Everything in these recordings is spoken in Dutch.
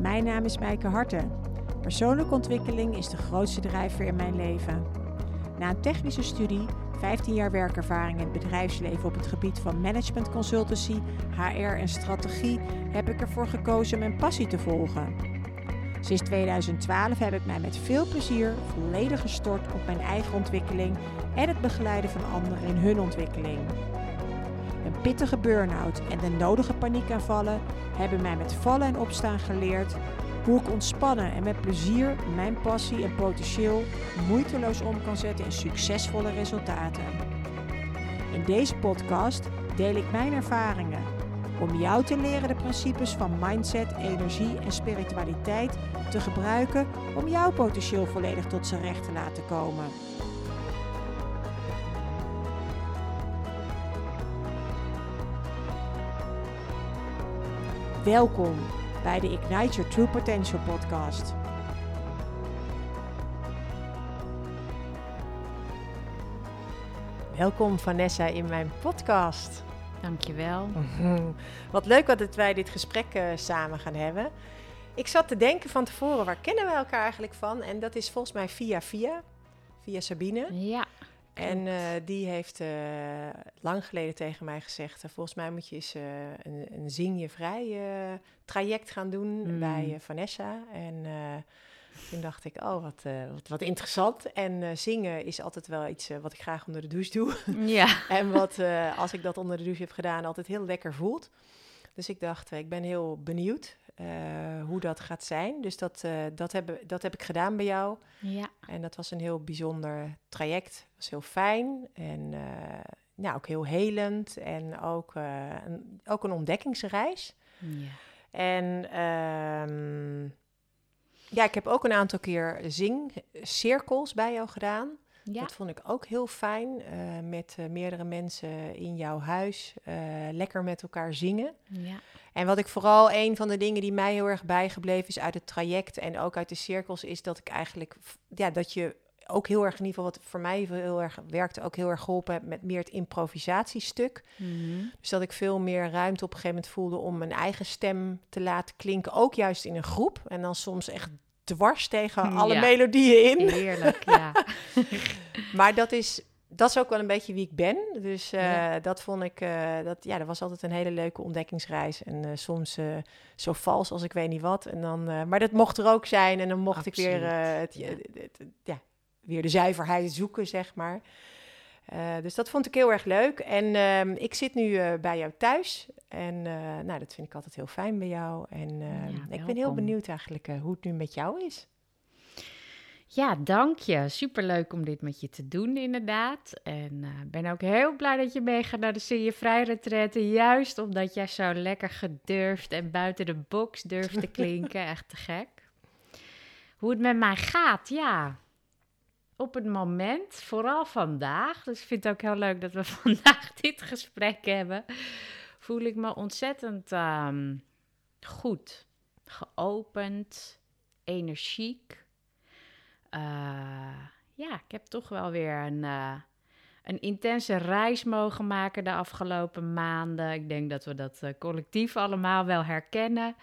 Mijn naam is Mijke Harten. Persoonlijke ontwikkeling is de grootste drijfveer in mijn leven. Na een technische studie, 15 jaar werkervaring in het bedrijfsleven op het gebied van management consultancy, HR en strategie, heb ik ervoor gekozen mijn passie te volgen. Sinds 2012 heb ik mij met veel plezier volledig gestort op mijn eigen ontwikkeling en het begeleiden van anderen in hun ontwikkeling. Pittige burn-out en de nodige paniekaanvallen hebben mij met vallen en opstaan geleerd hoe ik ontspannen en met plezier mijn passie en potentieel moeiteloos om kan zetten in succesvolle resultaten. In deze podcast deel ik mijn ervaringen om jou te leren de principes van mindset, energie en spiritualiteit te gebruiken om jouw potentieel volledig tot zijn recht te laten komen. Welkom bij de Ignite Your True Potential podcast. Welkom Vanessa in mijn podcast. Dankjewel. Wat leuk dat wij dit gesprek uh, samen gaan hebben. Ik zat te denken van tevoren, waar kennen we elkaar eigenlijk van? En dat is volgens mij via via, via Sabine. Ja. En uh, die heeft uh, lang geleden tegen mij gezegd: uh, Volgens mij moet je eens een, een zing je vrij traject gaan doen mm. bij Vanessa. En toen dacht ik: Oh, wat, wat, wat, interessant. En zingen is altijd wel iets wat ik graag onder de douche doe. Ja. en wat, als ik dat onder de douche heb gedaan, altijd heel lekker voelt. Dus ik dacht: Ik ben heel benieuwd. Uh, hoe dat gaat zijn. Dus dat, uh, dat, heb, dat heb ik gedaan bij jou. Ja. En dat was een heel bijzonder traject. Het was heel fijn en uh, ja, ook heel helend. En ook, een, ook een ontdekkingsreis. Ja. En um, ja, ik heb ook een aantal keer zingcirkels bij jou gedaan. Ja. Dat vond ik ook heel fijn. met meerdere mensen in jouw huis. lekker met elkaar zingen. Ja. En wat ik vooral, een van de dingen die mij heel erg bijgebleven is uit het traject en ook uit de cirkels, is dat ik eigenlijk, ja, dat je ook heel erg, in ieder geval wat voor mij heel erg werkte, ook heel erg geholpen heb met meer het improvisatiestuk. Mm-hmm. Dus dat ik veel meer ruimte op een gegeven moment voelde om mijn eigen stem te laten klinken, ook juist in een groep. En dan soms echt dwars tegen alle Ja. melodieën in. Heerlijk, ja. Maar dat is, dat is ook wel een beetje wie ik ben. Dus uh, Ja. dat vond ik, uh, dat, ja, dat was altijd een hele leuke ontdekkingsreis. En uh, soms eh, zo vals als ik weet niet wat. En dan, eh, maar dat mocht er ook zijn. En dan mocht ik weer, eh, het, ja. het- ja, weer de zuiverheid zoeken, zeg maar. Eh, dus dat vond ik heel erg leuk. En ehm, ik zit nu eh, bij jou thuis. En eh, nou, dat vind ik altijd heel fijn bij jou. En ehm, Ja, ik ben heel benieuwd eigenlijk eh, hoe het nu met jou is. Ja, dank je. Superleuk om dit met je te doen, inderdaad. En ik ben ook heel blij dat je meegaat naar de Zie je Vrij. Juist omdat jij zo lekker gedurfd en buiten de box durft te klinken. Echt te gek. Hoe het met mij gaat, ja. Op het moment, vooral vandaag, dus ik vind het ook heel leuk dat we vandaag dit gesprek hebben, voel ik me ontzettend ehm, goed, geopend, energiek. Eh, ja, ik heb toch wel weer een, eh, een intense reis mogen maken de afgelopen maanden. Ik denk dat we dat eh, collectief allemaal wel herkennen.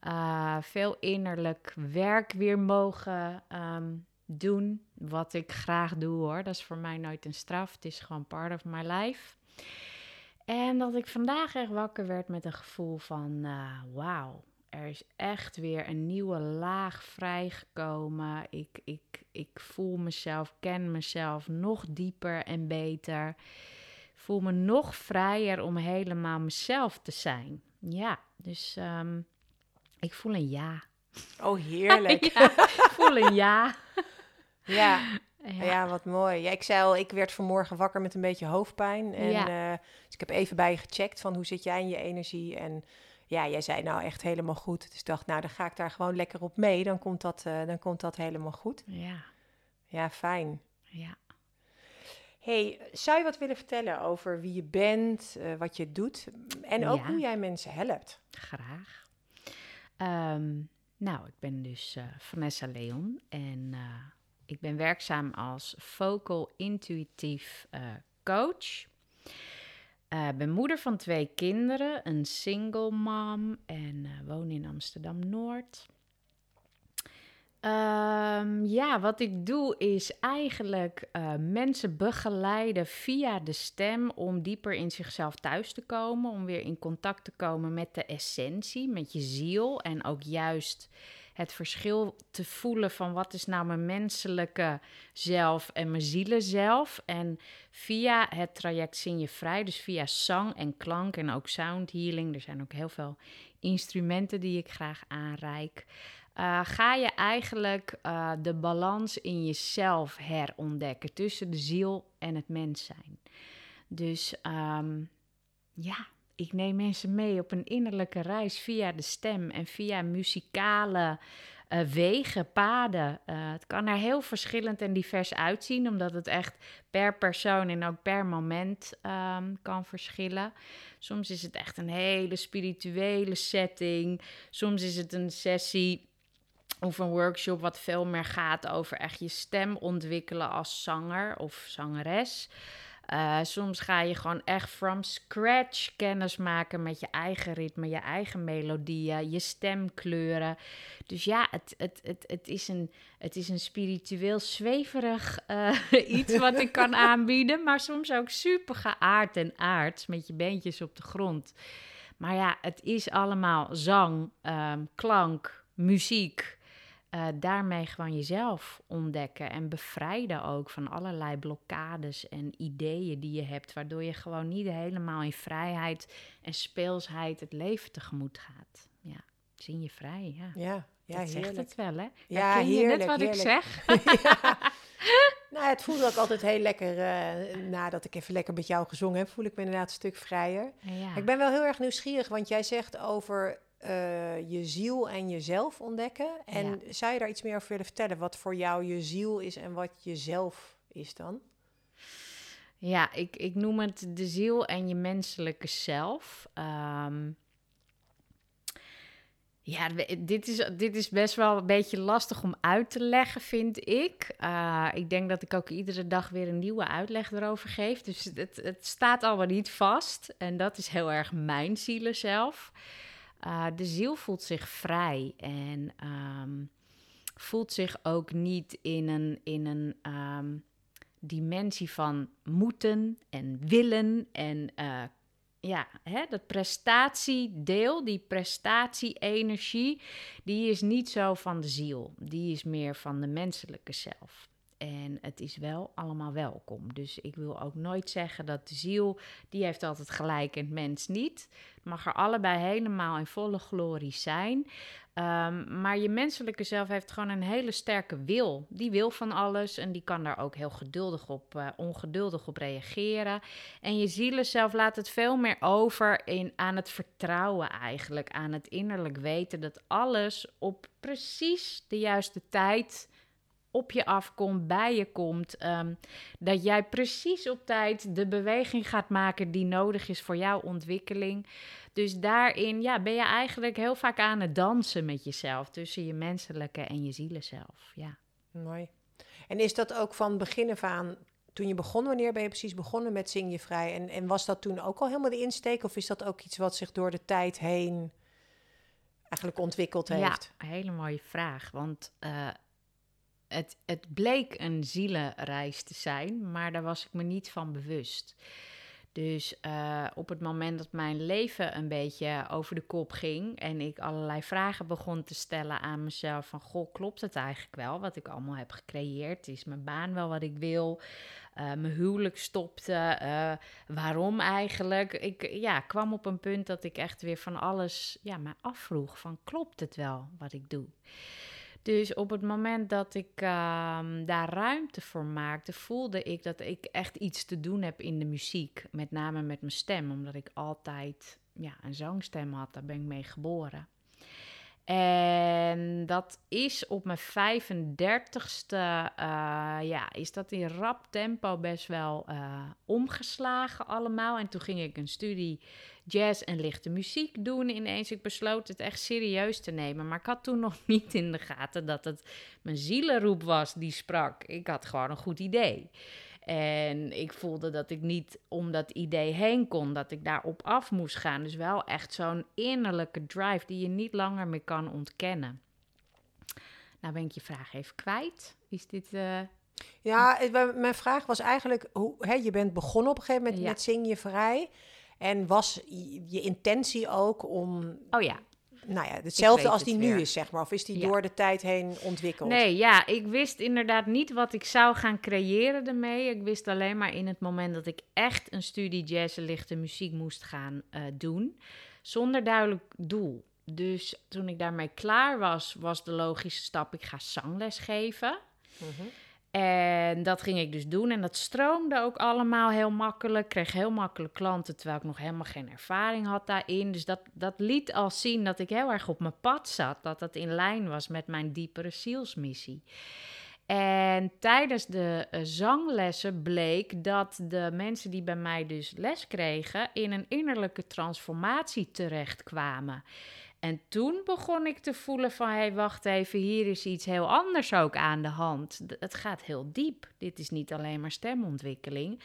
Eh, veel innerlijk werk weer mogen ehm, doen. Wat ik graag doe hoor. Dat is voor mij nooit een straf. Het is gewoon part of my life. En dat ik vandaag echt wakker werd met een gevoel van eh, wauw. Er is echt weer een nieuwe laag vrijgekomen. Ik, ik, ik voel mezelf, ken mezelf nog dieper en beter. Voel me nog vrijer om helemaal mezelf te zijn. Ja, dus ehm, ik voel een ja. Oh, heerlijk. ja, ik voel een ja. ja. Ja. Ja, wat mooi. Ja, ik zei al, ik werd vanmorgen wakker met een beetje hoofdpijn. En, Ja. eh, dus ik heb even bij je gecheckt van hoe zit jij in je energie. En ja, jij zei nou echt helemaal goed. Dus ik dacht, nou dan ga ik daar gewoon lekker op mee. Dan komt dat, eh, dan komt dat helemaal goed. Ja, Ja, fijn. ja. hey, zou je wat willen vertellen over wie je bent, eh, wat je doet? En ook Ja. hoe jij mensen helpt? Graag. Ehm, nou, ik ben dus eh, Vanessa Leon en ik ben werkzaam als vocal intuïtief coach. Uh, ben moeder van twee kinderen, een single mom en uh, woon in Amsterdam-Noord. Um, ja, wat ik doe is eigenlijk uh, mensen begeleiden via de stem om dieper in zichzelf thuis te komen, om weer in contact te komen met de essentie, met je ziel en ook juist het verschil te voelen van wat is nou mijn menselijke zelf en mijn zielenzelf. En via het traject Zing je Vrij, dus via zang en klank en ook sound healing, er zijn ook heel veel instrumenten die ik graag aanreik. Uh, ga je eigenlijk uh, de balans in jezelf herontdekken tussen de ziel en het mens zijn. Dus um, ja, ik neem mensen mee op een innerlijke reis via de stem en via muzikale uh, wegen, paden. het kan er heel verschillend en divers uitzien, omdat het echt per persoon en ook per moment um, kan verschillen. Soms is het echt een hele spirituele setting. Soms is het een sessie of een workshop wat veel meer gaat over echt je stem ontwikkelen als zanger of zangeres. Uh, soms ga je gewoon echt from scratch kennis maken met je eigen ritme, je eigen melodieën, je stemkleuren. Dus ja, het, het, het, het, is, een, het is een spiritueel zweverig uh, iets wat ik kan aanbieden, maar soms ook super geaard en aards met je beentjes op de grond. Maar ja, het is allemaal zang, um, klank, muziek. Uh, daarmee gewoon jezelf ontdekken en bevrijden ook van allerlei blokkades en ideeën die je hebt, waardoor je gewoon niet helemaal in vrijheid en speelsheid het leven tegemoet gaat. Ja, zin je vrij, ja. Ja, ja dat heerlijk. zegt het wel, hè? Ja, Herken heerlijk, net wat heerlijk. ik zeg? ja. Nou, het voelde ook altijd heel lekker, uh, nadat ik even lekker met jou gezongen heb, voel ik me inderdaad een stuk vrijer. Ja. Ik ben wel heel erg nieuwsgierig, want jij zegt over uh, je ziel en jezelf ontdekken. En Ja. zou je daar iets meer over willen vertellen? Wat voor jou je ziel is en wat jezelf is dan? Ja, ik, ik noem het de ziel en je menselijke zelf. Ehm, ja, dit is, dit is best wel een beetje lastig om uit te leggen, vind ik. Uh, ik denk dat ik ook iedere dag weer een nieuwe uitleg erover geef. Dus het, het staat allemaal niet vast. En dat is heel erg mijn zielen zelf. Uh, de ziel voelt zich vrij en ehm, voelt zich ook niet in een, in een ehm, dimensie van moeten en willen en eh, ja, hè, dat prestatiedeel, die prestatie-energie, die is niet zo van de ziel. Die is meer van de menselijke zelf. En het is wel allemaal welkom. Dus ik wil ook nooit zeggen dat de ziel, die heeft altijd gelijk en het mens niet. Het mag er allebei helemaal in volle glorie zijn. Um, maar je menselijke zelf heeft gewoon een hele sterke wil. Die wil van alles en die kan daar ook heel geduldig op, uh, ongeduldig op reageren. En je zielen zelf laat het veel meer over in, aan het vertrouwen eigenlijk. Aan het innerlijk weten dat alles op precies de juiste tijd op je afkomt, bij je komt. Um, dat jij precies op tijd de beweging gaat maken die nodig is voor jouw ontwikkeling. Dus daarin ja, ben je eigenlijk heel vaak aan het dansen met jezelf. Tussen je menselijke en je zielenzelf. Ja. Mooi. En is dat ook van begin af aan, toen je begon, wanneer ben je precies begonnen met Zing je Vrij? En, en was dat toen ook al helemaal de insteek? Of is dat ook iets wat zich door de tijd heen eigenlijk ontwikkeld heeft? Ja, hele mooie vraag. Want uh, het, het bleek een zielenreis te zijn, maar daar was ik me niet van bewust. Dus uh, op het moment dat mijn leven een beetje over de kop ging en ik allerlei vragen begon te stellen aan mezelf van goh, klopt het eigenlijk wel wat ik allemaal heb gecreëerd? Is mijn baan wel wat ik wil? Uh, mijn huwelijk stopte. Uh, waarom eigenlijk? Ik ja, kwam op een punt dat ik echt weer van alles ja, me afvroeg van klopt het wel wat ik doe? Dus op het moment dat ik uh, daar ruimte voor maakte, voelde ik dat ik echt iets te doen heb in de muziek. Met name met mijn stem, omdat ik altijd ja, een zangstem had. Daar ben ik mee geboren. En dat is op mijn 35ste, uh, ja, is dat in rap tempo best wel uh, omgeslagen allemaal. En toen ging ik een studie jazz en lichte muziek doen ineens. Ik besloot het echt serieus te nemen. Maar ik had toen nog niet in de gaten dat het mijn zielenroep was die sprak. Ik had gewoon een goed idee. En ik voelde dat ik niet om dat idee heen kon, dat ik daarop af moest gaan. Dus wel echt zo'n innerlijke drive die je niet langer meer kan ontkennen. Nou ben ik je vraag even kwijt. Is dit... Uh... Ja, mijn vraag was eigenlijk, hoe, hè, je bent begonnen op een gegeven moment met Zing je Vrij. En was je intentie ook om... Oh ja, nou ja, hetzelfde als die nu is, zeg maar? Of is die door de tijd heen ontwikkeld? Nee, ja, ik wist inderdaad niet wat ik zou gaan creëren ermee. Ik wist alleen maar in het moment dat ik echt een studie jazz en lichte muziek moest gaan uh, doen, zonder duidelijk doel. Dus toen ik daarmee klaar was, was de logische stap: ik ga zangles geven. Mm en dat ging ik dus doen. En dat stroomde ook allemaal heel makkelijk. Ik kreeg heel makkelijk klanten, terwijl ik nog helemaal geen ervaring had daarin. Dus dat, dat liet al zien dat ik heel erg op mijn pad zat. Dat dat in lijn was met mijn diepere zielsmissie. En tijdens de uh, zanglessen bleek dat de mensen die bij mij dus les kregen... in een innerlijke transformatie terechtkwamen. En toen begon ik te voelen van, hé, hey, wacht even, hier is iets heel anders ook aan de hand. Het gaat heel diep. Dit is niet alleen maar stemontwikkeling.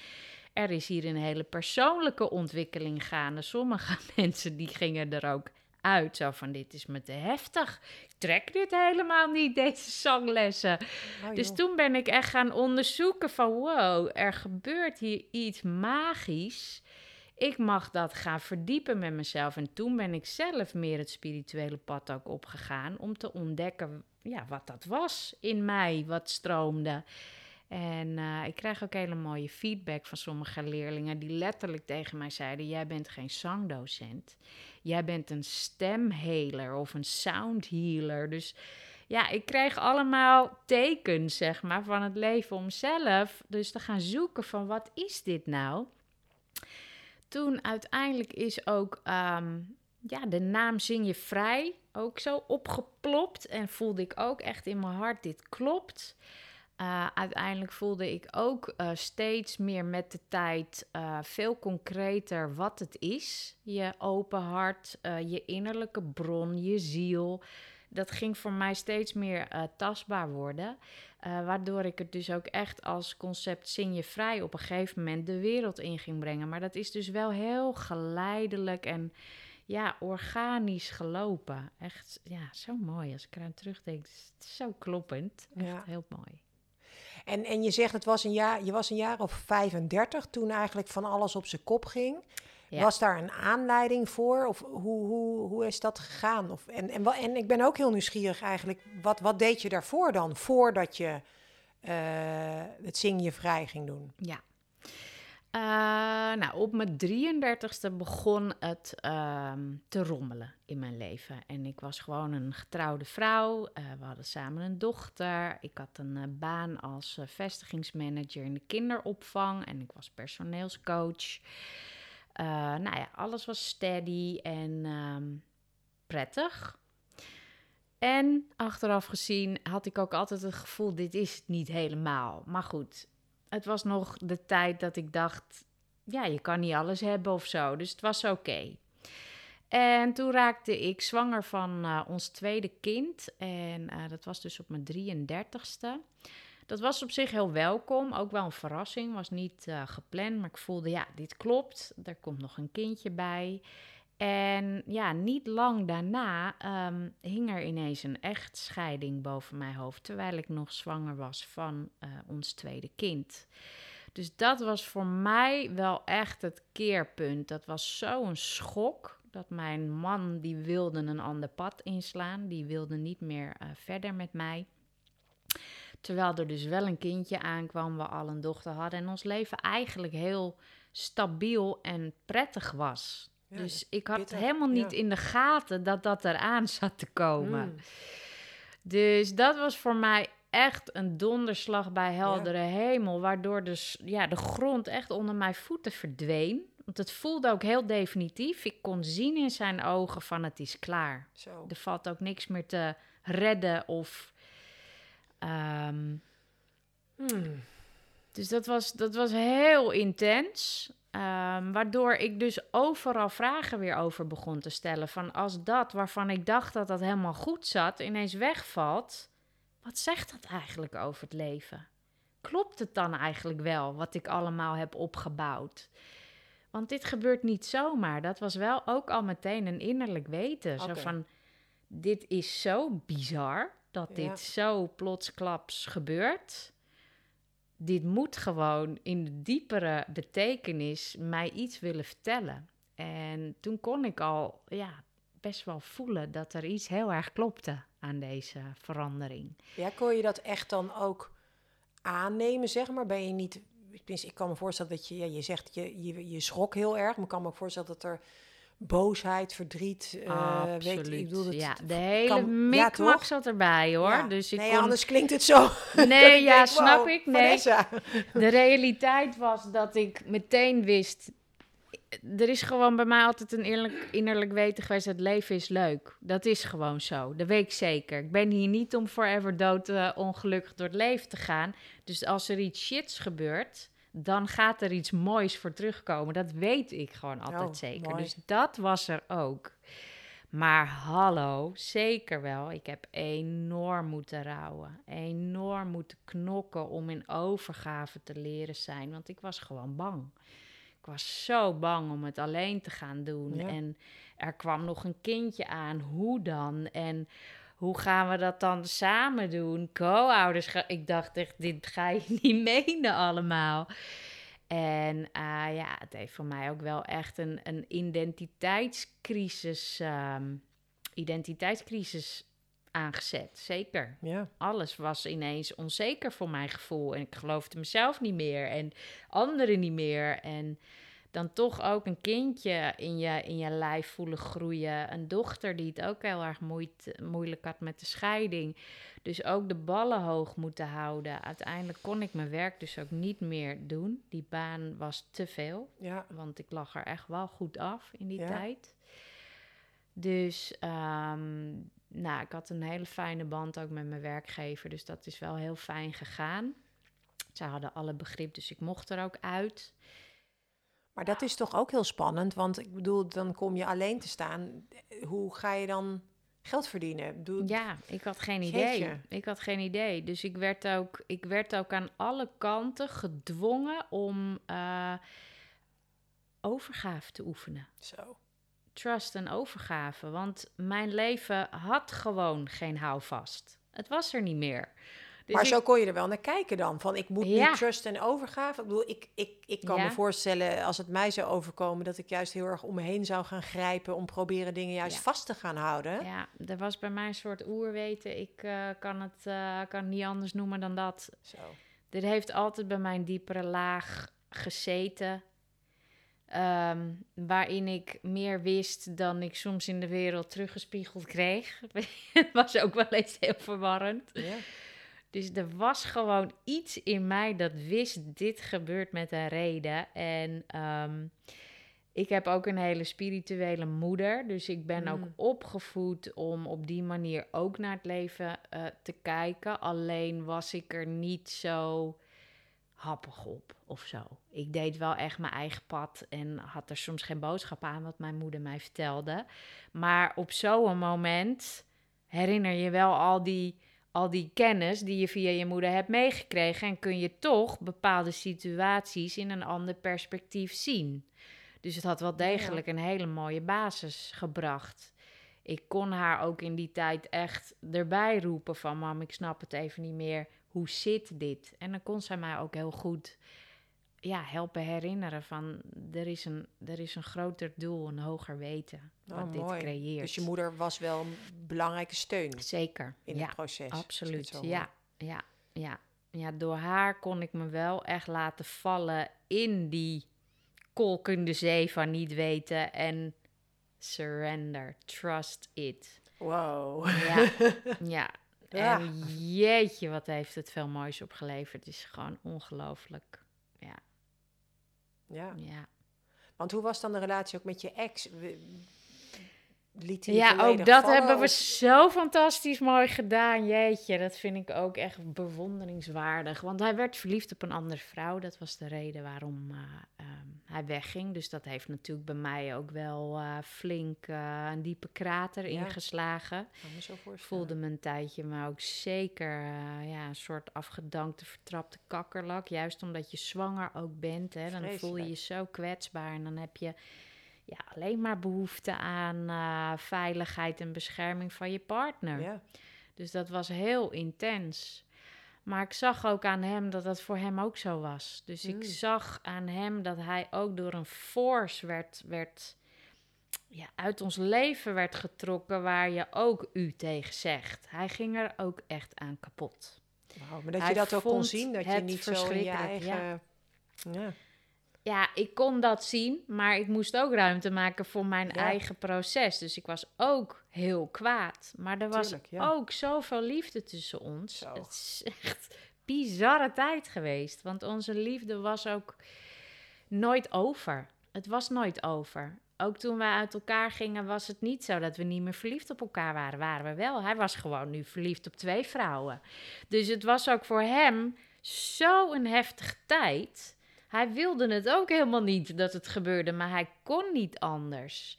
Er is hier een hele persoonlijke ontwikkeling gaande. Sommige mensen die gingen er ook uit, zo van, dit is me te heftig. Ik trek dit helemaal niet, deze zanglessen. Oh, dus toen ben ik echt gaan onderzoeken van, wow, er gebeurt hier iets magisch ik mag dat gaan verdiepen met mezelf. En toen ben ik zelf meer het spirituele pad ook opgegaan om te ontdekken ja, wat dat was in mij, wat stroomde. En uh, ik krijg ook hele mooie feedback van sommige leerlingen die letterlijk tegen mij zeiden: Jij bent geen zangdocent, jij bent een stemhealer of een soundhealer. Dus ja, ik kreeg allemaal tekens, zeg maar, van het leven om zelf dus te gaan zoeken van wat is dit nou? Toen uiteindelijk is ook ehm, ja, de naam Zing je Vrij ook zo opgeplopt. En voelde ik ook echt in mijn hart, dit klopt. Uh, uiteindelijk voelde ik ook uh, steeds meer met de tijd uh, veel concreter wat het is. Je open hart, je innerlijke bron, je ziel. Dat ging voor mij steeds meer tastbaar worden. Uh, waardoor ik het dus ook echt als concept zing je vrij op een gegeven moment de wereld in ging brengen. Maar dat is dus wel heel geleidelijk en ja, organisch gelopen. Echt, ja, zo mooi. Als ik eraan terugdenk, het is zo kloppend. Echt ja. heel mooi. En, en je zegt, het was een jaar, je was een jaar of 35 toen eigenlijk van alles op zijn kop ging. Was daar een aanleiding voor? Of hoe, hoe, hoe is dat gegaan? Of, en, en, en ik ben ook heel nieuwsgierig eigenlijk. Wat, wat deed je daarvoor dan? Voordat je uh, het zing je vrij ging doen? Ja. Uh, nou, op mijn 33ste begon het uh, te rommelen in mijn leven. En ik was gewoon een getrouwde vrouw. Uh, we hadden samen een dochter. Ik had een baan als vestigingsmanager in de kinderopvang. En ik was personeelscoach. Uh, nou ja, alles was steady en um, prettig. En achteraf gezien had ik ook altijd het gevoel: dit is het niet helemaal. Maar goed, het was nog de tijd dat ik dacht: ja, je kan niet alles hebben of zo. Dus het was oké. En toen raakte ik zwanger van uh, ons tweede kind. En uh, dat was dus op mijn 33ste. Dat was op zich heel welkom, ook wel een verrassing, was niet uh, gepland, maar ik voelde ja, dit klopt, er komt nog een kindje bij. En ja, niet lang daarna um, hing er ineens een echtscheiding boven mijn hoofd, terwijl ik nog zwanger was van uh, ons tweede kind. Dus dat was voor mij wel echt het keerpunt. Dat was zo'n schok dat mijn man die wilde een ander pad inslaan, die wilde niet meer uh, verder met mij. Terwijl er dus wel een kindje aankwam, we al een dochter hadden en ons leven eigenlijk heel stabiel en prettig was. dus ik had helemaal niet in de gaten dat dat eraan zat te komen. Mm. Dus dat was voor mij echt een donderslag bij heldere hemel, waardoor dus, ja, de grond echt onder mijn voeten verdween. Want het voelde ook heel definitief. Ik kon zien in zijn ogen van het is klaar. Zo. Er valt ook niks meer te redden of Um, Dus dat was, dat was heel intens. Um, waardoor ik dus overal vragen weer over begon te stellen. Van als dat waarvan ik dacht dat dat helemaal goed zat, ineens wegvalt. Wat zegt dat eigenlijk over het leven? klopt het dan eigenlijk wel wat ik allemaal heb opgebouwd? Want dit gebeurt niet zomaar. Dat was wel ook al meteen een innerlijk weten. Zo van, dit is zo bizar dat dit zo plotsklaps gebeurt. Dit moet gewoon in de diepere betekenis mij iets willen vertellen. En toen kon ik al ja, best wel voelen dat er iets heel erg klopte aan deze verandering. Ja, kon je dat echt dan ook aannemen, zeg maar? Ben je niet... Ik kan me voorstellen dat je... Ja, je zegt, je, je, je schrok heel erg. Maar ik kan me ook voorstellen dat er boosheid, verdriet. Uh, Weet, ik bedoel, het, ja, de hele kan, mikmak ja, zat erbij hoor. Ja. Dus ik nee, kon... anders klinkt het zo. Nee, ja, snap ik. Nee. De realiteit was dat ik meteen wist er is gewoon bij mij altijd een eerlijk, innerlijk weten geweest: het leven is leuk. Dat is gewoon zo. Dat weet ik zeker. Ik ben hier niet om forever dood uh, ongelukkig door het leven te gaan. Dus als er iets shits gebeurt, dan gaat er iets moois voor terugkomen. Dat weet ik gewoon altijd oh, zeker. Dus dat was er ook. Maar hallo, zeker wel. Ik heb enorm moeten rouwen. Enorm moeten knokken om in overgave te leren zijn. Want ik was gewoon bang. Ik was zo bang om het alleen te gaan doen. En er kwam nog een kindje aan. Hoe dan? En hoe gaan we dat dan samen doen? Co-ouders. Ik dacht echt, dit ga je niet menen allemaal. En uh, ja, het heeft voor mij ook wel echt een, een identiteitscrisis, um, identiteitscrisis aangezet. Zeker. Ja. Alles was ineens onzeker voor mijn gevoel. En ik geloofde mezelf niet meer en anderen niet meer. En dan toch ook een kindje in je, in je lijf voelen groeien. Een dochter die het ook heel erg moeilijk had met de scheiding. Dus ook de ballen hoog moeten houden. Uiteindelijk kon ik mijn werk dus ook niet meer doen. Die baan was te veel. Ja. Want ik lag er echt wel goed af in die tijd. Dus um, nou, ik had een hele fijne band ook met mijn werkgever. Dus dat is wel heel fijn gegaan. Zij hadden alle begrip, dus ik mocht er ook uit. Maar dat is toch ook heel spannend, want ik bedoel, dan kom je alleen te staan. Hoe ga je dan geld verdienen? Ja, ik had geen idee. Ik had geen idee. Dus ik werd ook, ik werd ook aan alle kanten gedwongen om uh, overgave te oefenen. Zo. Trust en overgave. Want mijn leven had gewoon geen houvast. Het was er niet meer. Dus maar zo kon je er wel naar kijken dan. Van ik moet niet trust en overgave. Ik bedoel, ik, ik, ik kan me voorstellen als het mij zou overkomen... dat ik juist heel erg om me heen zou gaan grijpen... om proberen dingen juist vast te gaan houden. Ja, er was bij mij een soort oerweten. Ik uh, kan het uh, kan niet anders noemen dan dat. Zo. Dit heeft altijd bij mijn diepere laag gezeten... Um, waarin ik meer wist dan ik soms in de wereld teruggespiegeld kreeg. Het was ook wel eens heel verwarrend. Ja. Dus er was gewoon iets in mij dat wist, dit gebeurt met een reden. En um, ik heb ook een hele spirituele moeder. Dus ik ben ook mm. opgevoed om op die manier ook naar het leven uh, te kijken. Alleen was ik er niet zo happig op of zo. Ik deed wel echt mijn eigen pad en had er soms geen boodschap aan wat mijn moeder mij vertelde. Maar op zo'n moment herinner je wel al die al die kennis die je via je moeder hebt meegekregen en kun je toch bepaalde situaties in een ander perspectief zien. Dus het had wel degelijk een hele mooie basis gebracht. Ik kon haar ook in die tijd echt erbij roepen van mam, ik snap het even niet meer. Hoe zit dit? En dan kon zij mij ook heel goed ja, helpen herinneren van er is, een, er is een groter doel, een hoger weten wat oh, dit mooi. creëert. Dus je moeder was wel een belangrijke steun. Zeker. In het proces. Absoluut. Ja, ja, ja. Ja, door haar kon ik me wel echt laten vallen in die kolkende zee van niet weten en surrender, trust it. Wow. Ja, ja. En jeetje, wat heeft het veel moois opgeleverd. Het is gewoon ongelooflijk. Ja. Ja. Want hoe was dan de relatie ook met je ex? Liet hij ja, ook dat hebben we zo fantastisch mooi gedaan. Jeetje, dat vind ik ook echt bewonderingswaardig. Want hij werd verliefd op een andere vrouw. Dat was de reden waarom uh, hij wegging. Dus dat heeft natuurlijk bij mij ook wel uh, flink uh, een diepe krater ja. ingeslagen. Ik voelde me een tijdje, maar ook zeker ja, een soort afgedankte, vertrapte kakkerlak. Juist omdat je zwanger ook bent, hè, dan voel je je zo kwetsbaar. En dan heb je ja, alleen maar behoefte aan veiligheid en bescherming van je partner. Ja. Dus dat was heel intens. Maar ik zag ook aan hem dat dat voor hem ook zo was. Dus ik hmm. zag aan hem dat hij ook door een force werd, werd ja, uit ons leven werd getrokken waar je ook u tegen zegt. Hij ging er ook echt aan kapot. Wow, maar dat je dat ook kon zien, dat je niet zo in je eigen... Ja. ja ja, ik kon dat zien, maar ik moest ook ruimte maken voor mijn eigen proces. Dus ik was ook heel kwaad. Maar er was ook zoveel liefde tussen ons. Het is echt bizarre tijd geweest. Want onze liefde was ook nooit over. Het was nooit over. Ook toen wij uit elkaar gingen, was het niet zo dat we niet meer verliefd op elkaar waren. Waren we wel. Hij was gewoon nu verliefd op twee vrouwen. Dus het was ook voor hem zo'n heftige tijd hij wilde het ook helemaal niet dat het gebeurde, maar hij kon niet anders.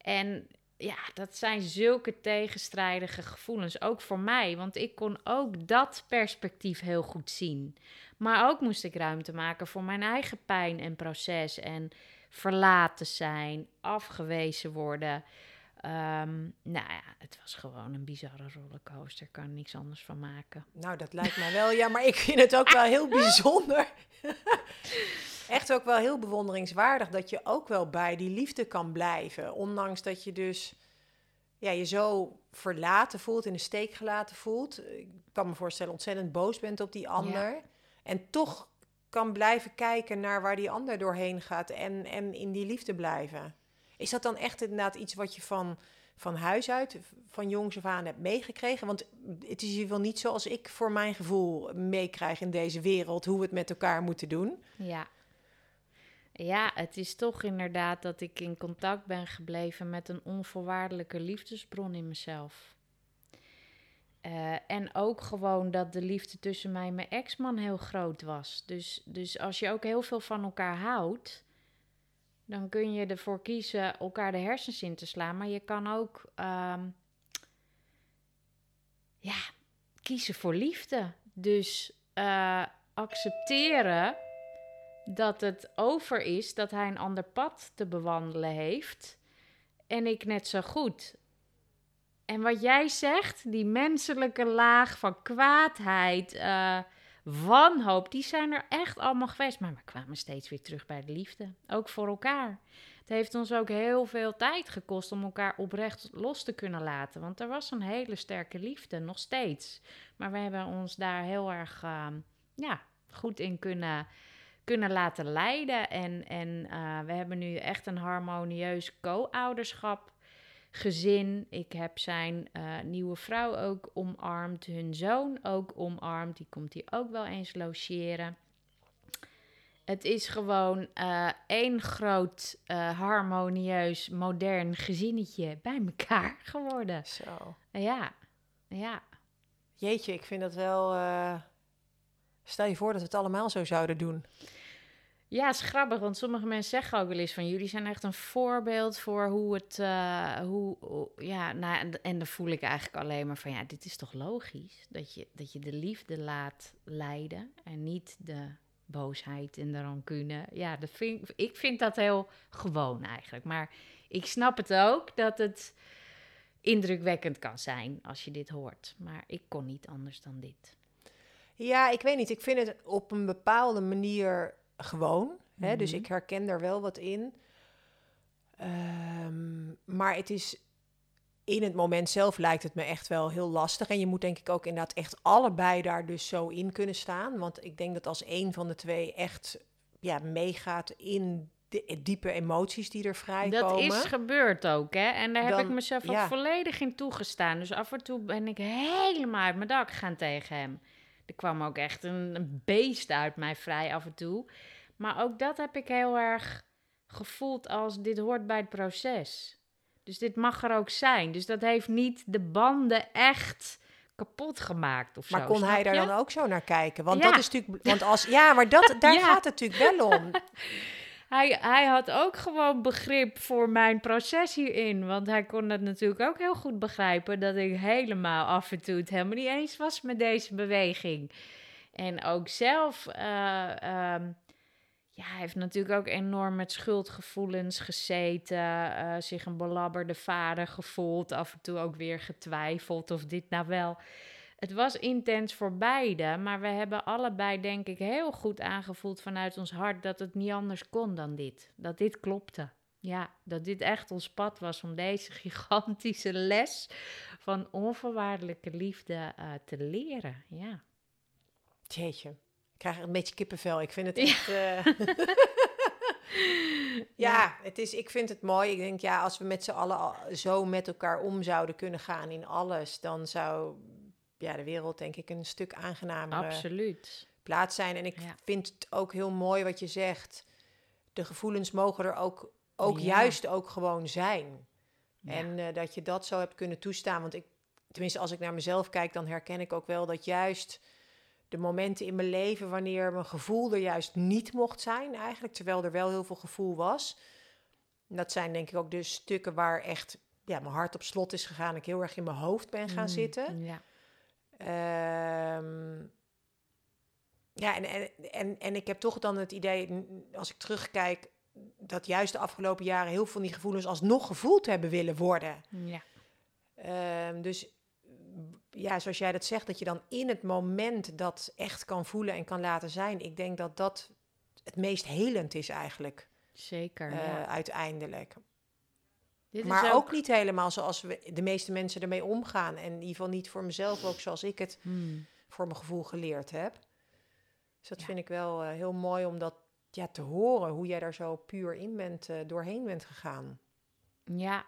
En ja, dat zijn zulke tegenstrijdige gevoelens, ook voor mij, want ik kon ook dat perspectief heel goed zien. Maar ook moest ik ruimte maken voor mijn eigen pijn en proces en verlaten zijn, afgewezen worden. Um, nou ja, het was gewoon een bizarre rollercoaster. Kan er niks anders van maken. Nou, dat lijkt mij wel. Ja, maar ik vind het ook wel heel bijzonder. Echt ook wel heel bewonderingswaardig dat je ook wel bij die liefde kan blijven. Ondanks dat je dus ja, je zo verlaten voelt, in de steek gelaten voelt. Ik kan me voorstellen ontzettend boos bent op die ander. En toch kan blijven kijken naar waar die ander doorheen gaat en, en in die liefde blijven. Is dat dan echt inderdaad iets wat je van, van huis uit, van jongs af aan hebt meegekregen? Want het is hier wel niet zoals ik voor mijn gevoel meekrijg in deze wereld, hoe we het met elkaar moeten doen. Ja. Ja, het is toch inderdaad dat ik in contact ben gebleven met een onvoorwaardelijke liefdesbron in mezelf. Uh, en ook gewoon dat de liefde tussen mij en mijn ex-man heel groot was. Dus, dus als je ook heel veel van elkaar houdt, dan kun je ervoor kiezen elkaar de hersens in te slaan. Maar je kan ook um, ja, kiezen voor liefde. Dus uh, accepteren dat het over is dat hij een ander pad te bewandelen heeft. En ik net zo goed. En wat jij zegt, die menselijke laag van kwaadheid, uh, wanhoop, die zijn er echt allemaal geweest. Maar we kwamen steeds weer terug bij de liefde. Ook voor elkaar. Het heeft ons ook heel veel tijd gekost om elkaar oprecht los te kunnen laten. Want er was een hele sterke liefde, nog steeds. Maar we hebben ons daar heel erg uh, ja, goed in kunnen, kunnen laten leiden. En, en uh, we hebben nu echt een harmonieus co-ouderschap gezin. Ik heb zijn uh, nieuwe vrouw ook omarmd, hun zoon ook omarmd. Die komt hier ook wel eens logeren. Het is gewoon uh, één groot, uh, harmonieus, modern gezinnetje bij elkaar geworden. Zo. Ja, ja. Jeetje, ik vind dat wel... Stel je voor dat we het allemaal zo zouden doen. Ja, is grappig, want sommige mensen zeggen ook wel eens van jullie zijn echt een voorbeeld voor hoe het, uh, hoe, ja, nou, en, en dan voel ik eigenlijk alleen maar van ja, dit is toch logisch dat je, dat je de liefde laat leiden en niet de boosheid en de rancune. Ja, dat ik vind dat heel gewoon eigenlijk, maar ik snap het ook dat het indrukwekkend kan zijn als je dit hoort, maar ik kon niet anders dan dit. Ja, ik weet niet. Ik vind het op een bepaalde manier gewoon. Hè? Dus mhm. ik herken daar wel wat in. Ehm, maar het is in het moment zelf lijkt het me echt wel heel lastig. En je moet denk ik ook inderdaad echt allebei daar dus zo in kunnen staan. Want ik denk dat als een van de twee echt ja, meegaat in de diepe emoties die er vrijkomen. Dat is gebeurd ook, hè? En daar heb ik mezelf ook volledig in toegestaan. Dus af en toe ben ik helemaal uit mijn dak gegaan tegen hem. Er kwam ook echt een, een beest uit mij vrij af en toe. Maar ook dat heb ik heel erg gevoeld als dit hoort bij het proces. Dus dit mag er ook zijn. Dus dat heeft niet de banden echt kapot gemaakt of maar zo. kon hij daar dan ook zo naar kijken? Want dat is natuurlijk... Want als, ja, maar dat, daar gaat het natuurlijk wel om. hij, hij had ook gewoon begrip voor mijn proces hierin. Want hij kon het natuurlijk ook heel goed begrijpen dat ik helemaal af en toe het helemaal niet eens was met deze beweging. En ook zelf, uh, ja, hij heeft natuurlijk ook enorm met schuldgevoelens gezeten, uh, zich een belabberde vader gevoeld, af en toe ook weer getwijfeld of dit nou wel het was intens voor beide, maar we hebben allebei, denk ik, heel goed aangevoeld vanuit ons hart dat het niet anders kon dan dit. Dat dit klopte. Ja, dat dit echt ons pad was om deze gigantische les van onvoorwaardelijke liefde uh, te leren. Ja. Jeetje, ik krijg een beetje kippenvel. Ik vind het echt. Ja. Uh... ja, het is, ik vind het mooi. Ik denk, ja, als we met z'n allen zo met elkaar om zouden kunnen gaan in alles, dan zou ja, de wereld denk ik een stuk aangenamer Absoluut. plaats zijn. En ik vind het ook heel mooi wat je zegt. De gevoelens mogen er ook, ook juist ook gewoon zijn. En uh, dat je dat zo hebt kunnen toestaan. Want ik, tenminste, als ik naar mezelf kijk, dan herken ik ook wel dat juist de momenten in mijn leven wanneer mijn gevoel er juist niet mocht zijn, eigenlijk, terwijl er wel heel veel gevoel was. Dat zijn denk ik ook de stukken waar echt ja, mijn hart op slot is gegaan. Ik heel erg in mijn hoofd ben gaan mm, zitten. Ja. Um, ja, en, en, en, en ik heb toch dan het idee, als ik terugkijk, dat juist de afgelopen jaren heel veel van die gevoelens alsnog gevoeld hebben willen worden. Ja. Um, dus ja, zoals jij dat zegt, dat je dan in het moment dat echt kan voelen en kan laten zijn. Ik denk dat dat het meest helend is eigenlijk. Zeker. Uh, ja. Uiteindelijk maar ook... niet helemaal zoals we, de meeste mensen ermee omgaan. En in ieder geval niet voor mezelf ook zoals ik het hmm. voor mijn gevoel geleerd heb. Dus dat vind ik wel uh, heel mooi om dat ja, te horen. Hoe jij daar zo puur in bent, uh, doorheen bent gegaan. Ja.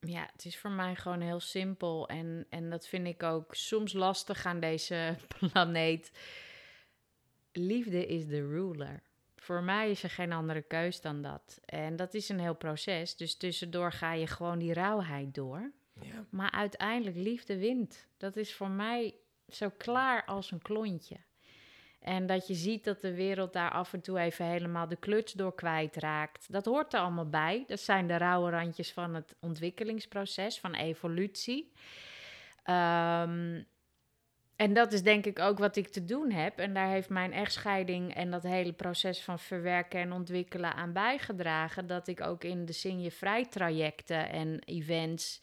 Ja, het is voor mij gewoon heel simpel. En, en dat vind ik ook soms lastig aan deze planeet. Liefde is de ruler. Voor mij is er geen andere keus dan dat. En dat is een heel proces. Dus tussendoor ga je gewoon die rauwheid door. Ja. Maar uiteindelijk, liefde wint. Dat is voor mij zo klaar als een klontje. En dat je ziet dat de wereld daar af en toe even helemaal de kluts door kwijtraakt. Dat hoort er allemaal bij. Dat zijn de rauwe randjes van het ontwikkelingsproces, van evolutie. Um, en dat is denk ik ook wat ik te doen heb. En daar heeft mijn echtscheiding en dat hele proces van verwerken en ontwikkelen aan bijgedragen. Dat ik ook in de Zing je Vrij trajecten en events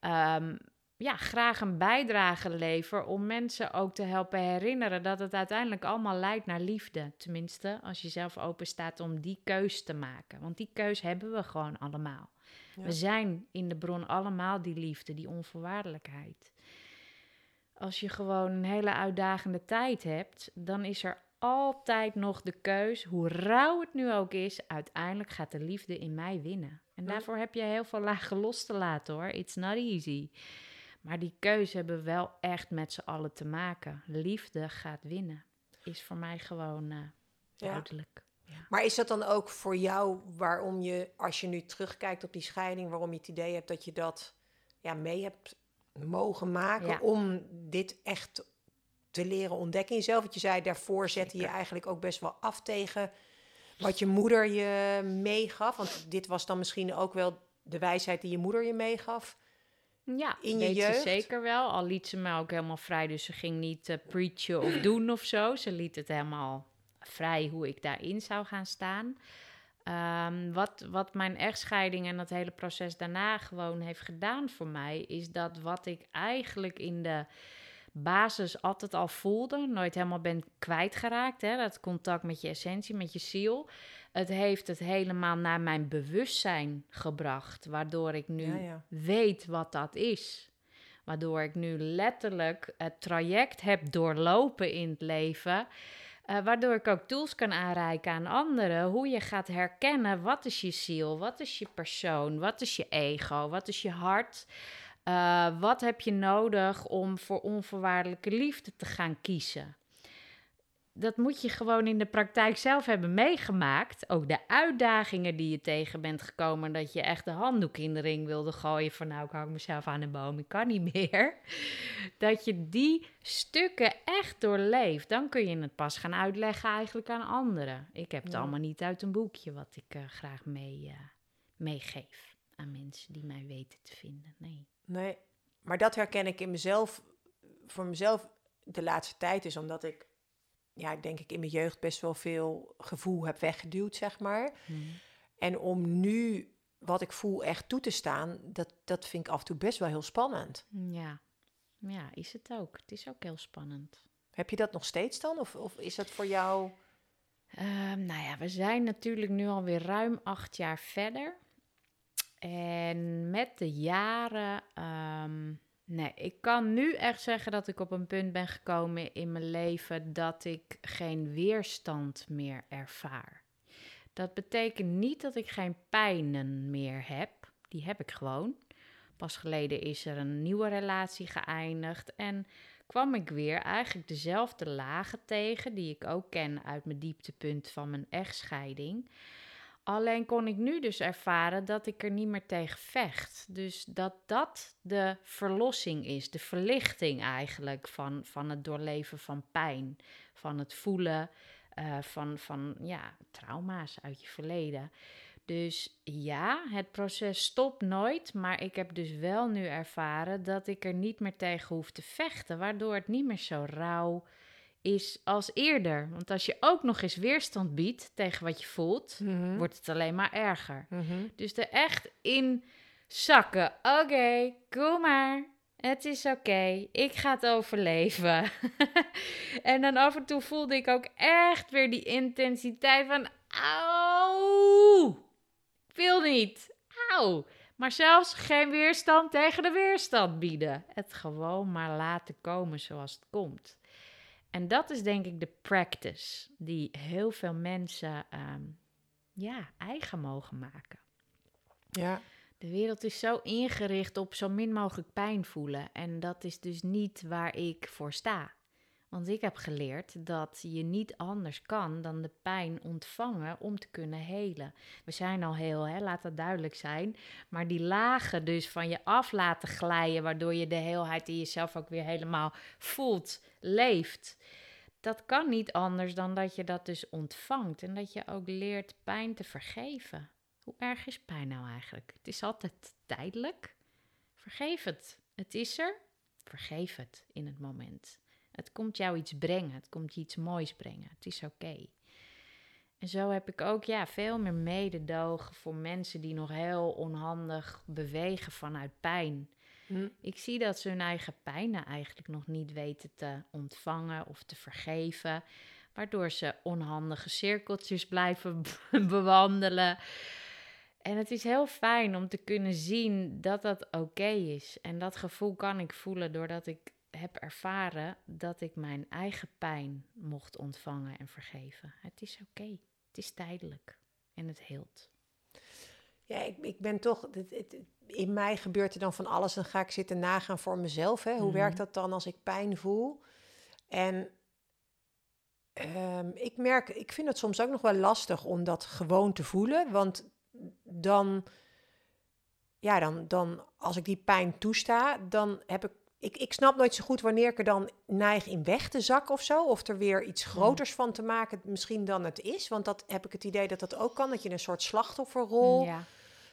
um, ja, graag een bijdrage lever om mensen ook te helpen herinneren dat het uiteindelijk allemaal leidt naar liefde. Tenminste, als je zelf open staat om die keus te maken. Want die keus hebben we gewoon allemaal. We zijn in de bron allemaal die liefde, die onvoorwaardelijkheid als je gewoon een hele uitdagende tijd hebt, dan is er altijd nog de keus, hoe rauw het nu ook is, uiteindelijk gaat de liefde in mij winnen. En daarvoor heb je heel veel lagen los te laten hoor. It's not easy. Maar die keuze hebben we wel echt met z'n allen te maken. Liefde gaat winnen. Is voor mij gewoon uh, duidelijk. Ja. Maar is dat dan ook voor jou waarom je, als je nu terugkijkt op die scheiding, waarom je het idee hebt dat je dat ja, mee hebt mogen maken om dit echt te leren ontdekken in jezelf. Want je zei, daarvoor zette je eigenlijk ook best wel af tegen wat je moeder je meegaf. Want dit was dan misschien ook wel de wijsheid die je moeder je meegaf. Ja, in je jeugd. Ze zeker wel. Al liet ze me ook helemaal vrij. Dus ze ging niet uh, preachen of doen of zo. Ze liet het helemaal vrij hoe ik daarin zou gaan staan. Um, wat, wat mijn echtscheiding en dat hele proces daarna gewoon heeft gedaan voor mij, is dat wat ik eigenlijk in de basis altijd al voelde, nooit helemaal ben kwijtgeraakt, hè, dat contact met je essentie, met je ziel. Het heeft het helemaal naar mijn bewustzijn gebracht, waardoor ik nu weet wat dat is. Waardoor ik nu letterlijk het traject heb doorlopen in het leven uh, waardoor ik ook tools kan aanreiken aan anderen. Hoe je gaat herkennen wat is je ziel, wat is je persoon, wat is je ego, wat is je hart. Uh, wat heb je nodig om voor onvoorwaardelijke liefde te gaan kiezen? Dat moet je gewoon in de praktijk zelf hebben meegemaakt. Ook de uitdagingen die je tegen bent gekomen. Dat je echt de handdoek in de ring wilde gooien. Van nou, ik hang mezelf aan de boom, ik kan niet meer. Dat je die stukken echt doorleeft. Dan kun je het pas gaan uitleggen eigenlijk aan anderen. Ik heb het allemaal niet uit een boekje wat ik uh, graag mee, uh, meegeef aan mensen die mij weten te vinden. Nee. Nee, maar dat herken ik in mezelf. Voor mezelf de laatste tijd is omdat ik ja, ik denk ik in mijn jeugd best wel veel gevoel heb weggeduwd, zeg maar. Hmm. En om nu wat ik voel echt toe te staan, dat, dat vind ik af en toe best wel heel spannend. Ja. ja, is het ook. Het is ook heel spannend. Heb je dat nog steeds dan? Of, of is dat voor jou... Um, nou ja, we zijn natuurlijk nu alweer ruim acht jaar verder. En met de jaren um, Nee, ik kan nu echt zeggen dat ik op een punt ben gekomen in mijn leven dat ik geen weerstand meer ervaar. Dat betekent niet dat ik geen pijnen meer heb. Die heb ik gewoon. Pas geleden is er een nieuwe relatie geëindigd en kwam ik weer eigenlijk dezelfde lagen tegen die ik ook ken uit mijn dieptepunt van mijn echtscheiding. Alleen kon ik nu dus ervaren dat ik er niet meer tegen vecht. Dus dat dat de verlossing is, de verlichting eigenlijk van, van het doorleven van pijn, van het voelen uh, van, van ja, trauma's uit je verleden. Dus ja, het proces stopt nooit, maar ik heb dus wel nu ervaren dat ik er niet meer tegen hoef te vechten, waardoor het niet meer zo rauw is als eerder. Want als je ook nog eens weerstand biedt tegen wat je voelt, mhm. wordt het alleen maar erger. Mhm. Dus er echt in zakken. Oké, kom maar. Het is oké. Ik ga het overleven. en dan af en toe voelde ik ook echt weer die intensiteit van... Auw! Ik wil niet. Auw! Maar zelfs geen weerstand tegen de weerstand bieden. Het gewoon maar laten komen zoals het komt. En dat is denk ik de practice die heel veel mensen ehm, ja, eigen mogen maken. Ja. De wereld is zo ingericht op zo min mogelijk pijn voelen. En dat is dus niet waar ik voor sta. Want ik heb geleerd dat je niet anders kan dan de pijn ontvangen om te kunnen helen. We zijn al heel, hè, laat dat duidelijk zijn. Maar die lagen dus van je af laten glijden, waardoor je de heelheid in jezelf ook weer helemaal voelt, leeft. Dat kan niet anders dan dat je dat dus ontvangt en dat je ook leert pijn te vergeven. Hoe erg is pijn nou eigenlijk? Het is altijd tijdelijk. Vergeef het. Het is er. Vergeef het in het moment. Het komt jou iets brengen. Het komt je iets moois brengen. Het is oké. En zo heb ik ook ja, veel meer mededogen voor mensen die nog heel onhandig bewegen vanuit pijn. Hm. Ik zie dat ze hun eigen pijnen eigenlijk nog niet weten te ontvangen of te vergeven, waardoor ze onhandige cirkeltjes blijven bewandelen. En het is heel fijn om te kunnen zien dat dat oké is. En dat gevoel kan ik voelen doordat ik heb ervaren dat ik mijn eigen pijn mocht ontvangen en vergeven. Het is oké. Het is tijdelijk en het heelt. Ja, ik, ik ben toch. Het, in mij gebeurt er dan van alles. Dan ga ik zitten nagaan voor mezelf. Hè. Hoe mhm. werkt dat dan als ik pijn voel? En um, ik merk, ik vind het soms ook nog wel lastig om dat gewoon te voelen. Want dan, ja, dan, dan als ik die pijn toesta, dan heb ik ik, ik snap nooit zo goed wanneer ik er dan neig in weg te zakken of zo. Of er weer iets mhm. groters van te maken misschien dan het is. Want dat heb ik het idee dat dat ook kan. Dat je in een soort slachtofferrol ja.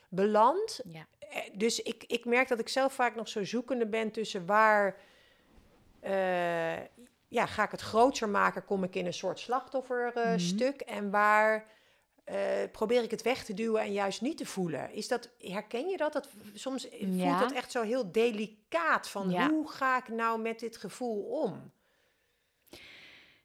belandt. Ja. Eh, dus ik, ik merk dat ik zelf vaak nog zo zoekende ben tussen waar... Uh, ja, ga ik het groter maken, kom ik in een soort slachtofferstuk. Uh, En waar uh, probeer ik het weg te duwen en juist niet te voelen. Is dat, herken je dat? dat soms voelt dat echt zo heel delicaat van hoe ga ik nou met dit gevoel om?